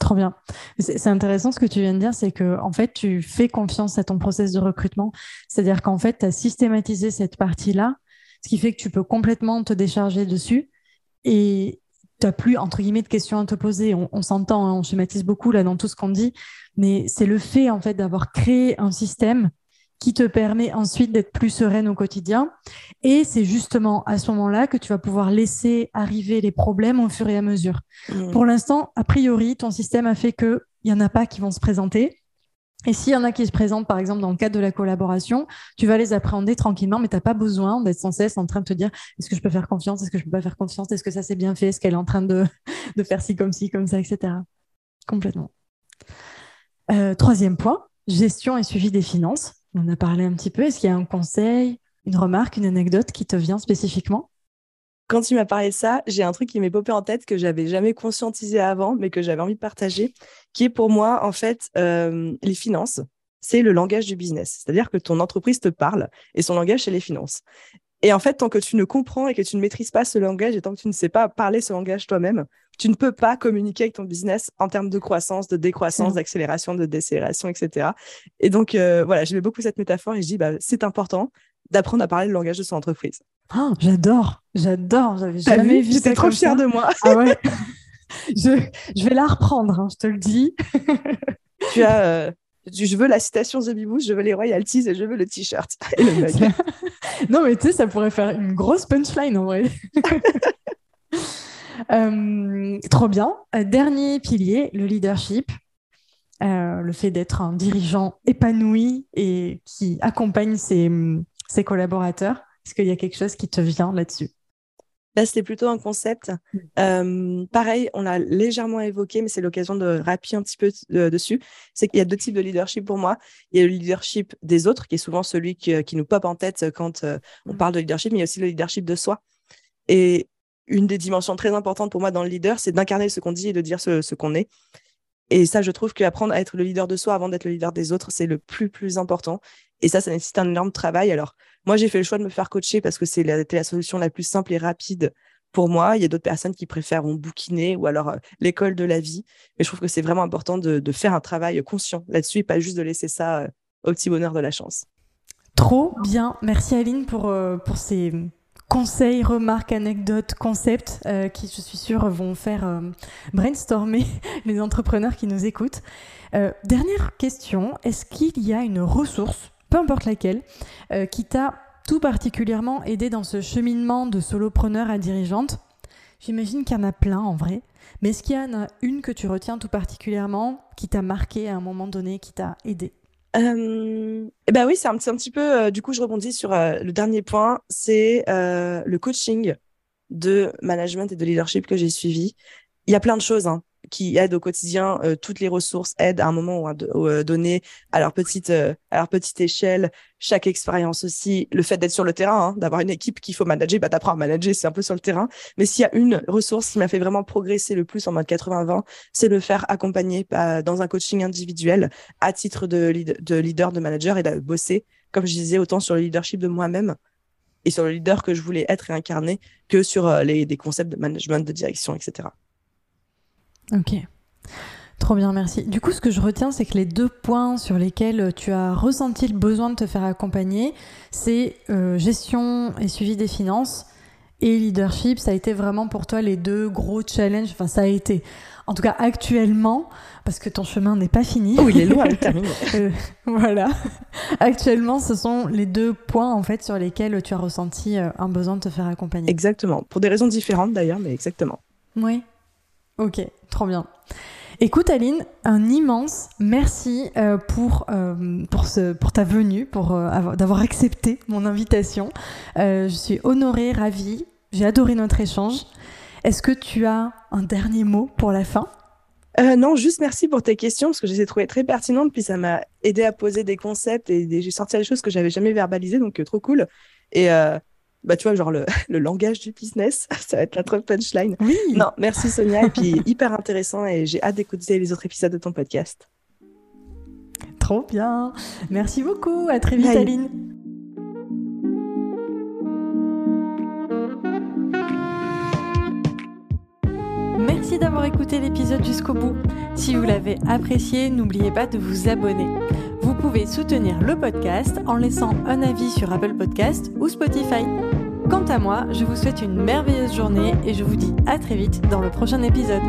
Trop bien. C'est intéressant ce que tu viens de dire, c'est que en fait, tu fais confiance à ton process de recrutement. C'est-à-dire qu'en fait, tu as systématisé cette partie-là, ce qui fait que tu peux complètement te décharger dessus et tu n'as plus, entre guillemets, de questions à te poser. On, s'entend, hein, on schématise beaucoup là dans tout ce qu'on dit, mais c'est le fait en fait d'avoir créé un système qui te permet ensuite d'être plus sereine au quotidien. Et c'est justement à ce moment-là que tu vas pouvoir laisser arriver les problèmes au fur et à mesure. Mmh. Pour l'instant, a priori, ton système a fait qu'il n'y en a pas qui vont se présenter. Et s'il y en a qui se présentent, par exemple, dans le cadre de la collaboration, tu vas les appréhender tranquillement, mais tu n'as pas besoin d'être sans cesse en train de te dire est-ce que je peux faire confiance Est-ce que je peux pas faire confiance Est-ce que ça s'est bien fait Est-ce qu'elle est en train de, de faire ci comme ci, comme ça, etc. Complètement. Euh, troisième point, gestion et suivi des finances On a parlé un petit peu. Est-ce qu'il y a un conseil, une remarque, une anecdote qui te vient spécifiquement? Quand tu m'as parlé de ça, j'ai un truc qui m'est popé en tête que j'avais jamais conscientisé avant, mais que j'avais envie de partager, qui est pour moi, en fait, euh, les finances. C'est le langage du business. C'est-à-dire que ton entreprise te parle et son langage, c'est les finances. Et en fait, tant que tu ne comprends et que tu ne maîtrises pas ce langage et tant que tu ne sais pas parler ce langage toi-même, tu ne peux pas communiquer avec ton business en termes de croissance, de décroissance, d'accélération, de décélération, etc. Et donc, euh, voilà, j'aimais beaucoup cette métaphore et je dis, bah, c'est important d'apprendre à parler le langage de son entreprise. Oh, j'adore, j'adore, j'avais jamais vu, J'étais trop fière de moi. Ah ouais. je, je, vais la reprendre, hein, je te le dis. tu as, euh, je veux la citation The Bibous, je veux les royalties et je veux le t-shirt non, mais tu sais, ça pourrait faire une grosse punchline en vrai. Euh, trop bien. Euh, dernier pilier, le leadership. Euh, le fait d'être un dirigeant épanoui et qui accompagne ses, ses collaborateurs. Est-ce qu'il y a quelque chose qui te vient là-dessus? Là, c'était plutôt un concept. Mm. Euh, pareil, on l'a légèrement évoqué, mais c'est l'occasion de rappuyer un petit peu euh, dessus. C'est qu'il y a deux types de leadership pour moi. Il y a le leadership des autres, qui est souvent celui qui, euh, qui nous pop en tête quand on mm. parle de leadership, mais il y a aussi le leadership de soi. Et une des dimensions très importantes pour moi dans le leader, c'est d'incarner ce qu'on dit et de dire ce, ce qu'on est. Et ça, je trouve qu'apprendre à être le leader de soi avant d'être le leader des autres, c'est le plus, plus important. Et ça, ça nécessite un énorme travail. Alors, moi, j'ai fait le choix de me faire coacher parce que c'est la, solution la plus simple et rapide pour moi. Il y a d'autres personnes qui préfèrent bouquiner ou alors euh, l'école de la vie. Mais je trouve que c'est vraiment important de, faire un travail conscient là-dessus et pas juste de laisser ça euh, au petit bonheur de la chance. Trop bien. Merci Aline pour, euh, pour ces conseils, remarques, anecdotes, concepts qui, je suis sûre, vont faire brainstormer les entrepreneurs qui nous écoutent. dernière question, est-ce qu'il y a une ressource peu importe laquelle, euh, qui t'a tout particulièrement aidé dans ce cheminement de solopreneur à dirigeante J'imagine qu'il y en a plein en vrai, mais est-ce qu'il y en a une que tu retiens tout particulièrement qui t'a marqué à un moment donné, qui t'a aidé? Euh, ben oui, c'est un, petit peu. Euh, du coup, je rebondis sur le dernier point, c'est le coaching de management et de leadership que j'ai suivi. Il y a plein de choses. Hein qui aident au quotidien. Euh, toutes les ressources aident à un moment ou à euh, donné à leur petite euh, à leur petite échelle. Chaque expérience aussi, le fait d'être sur le terrain, hein, d'avoir une équipe qu'il faut manager, bah t'apprends à manager, c'est un peu sur le terrain. Mais s'il y a une ressource qui m'a fait vraiment progresser le plus en mode 80-20, c'est le faire accompagner bah, dans un coaching individuel à titre de, de leader, de manager et de bosser, comme je disais, autant sur le leadership de moi-même et sur le leader que je voulais être et incarner que sur les des concepts de management, de direction, etc. Ok. Trop bien, merci. Du coup, ce que je retiens, c'est que les deux points sur lesquels tu as ressenti le besoin de te faire accompagner, c'est euh, gestion et suivi des finances et leadership. Ça a été vraiment pour toi les deux gros challenges. Enfin, ça a été. En tout cas, actuellement, parce que ton chemin n'est pas fini. Oh, il est loin terminer. Euh, voilà. Actuellement, ce sont les deux points en fait sur lesquels tu as ressenti euh, un besoin de te faire accompagner. Exactement. Pour des raisons différentes d'ailleurs, mais exactement. Oui. Ok, trop bien. Écoute Aline, un immense merci euh, pour, euh, pour, ta venue, pour euh, d'avoir accepté mon invitation. je suis honorée, ravie, j'ai adoré notre échange. Est-ce que tu as un dernier mot pour la fin? Non, juste merci pour tes questions parce que je les ai trouvées très pertinentes puis ça m'a aidé à poser des concepts et j'ai sorti des choses que j'avais jamais verbalisées donc trop cool. Et bah, tu vois, genre le, le, langage du business, ça va être la punchline. Oui. Non, merci Sonia, et puis hyper intéressant, et j'ai hâte d'écouter les autres épisodes de ton podcast. Trop bien. Merci beaucoup. À très vite, Aline. Merci d'avoir écouté l'épisode jusqu'au bout. Si vous l'avez apprécié, n'oubliez pas de vous abonner. Vous pouvez soutenir le podcast en laissant un avis sur Apple Podcast ou Spotify. Quant à moi, je vous souhaite une merveilleuse journée et je vous dis à très vite dans le prochain épisode.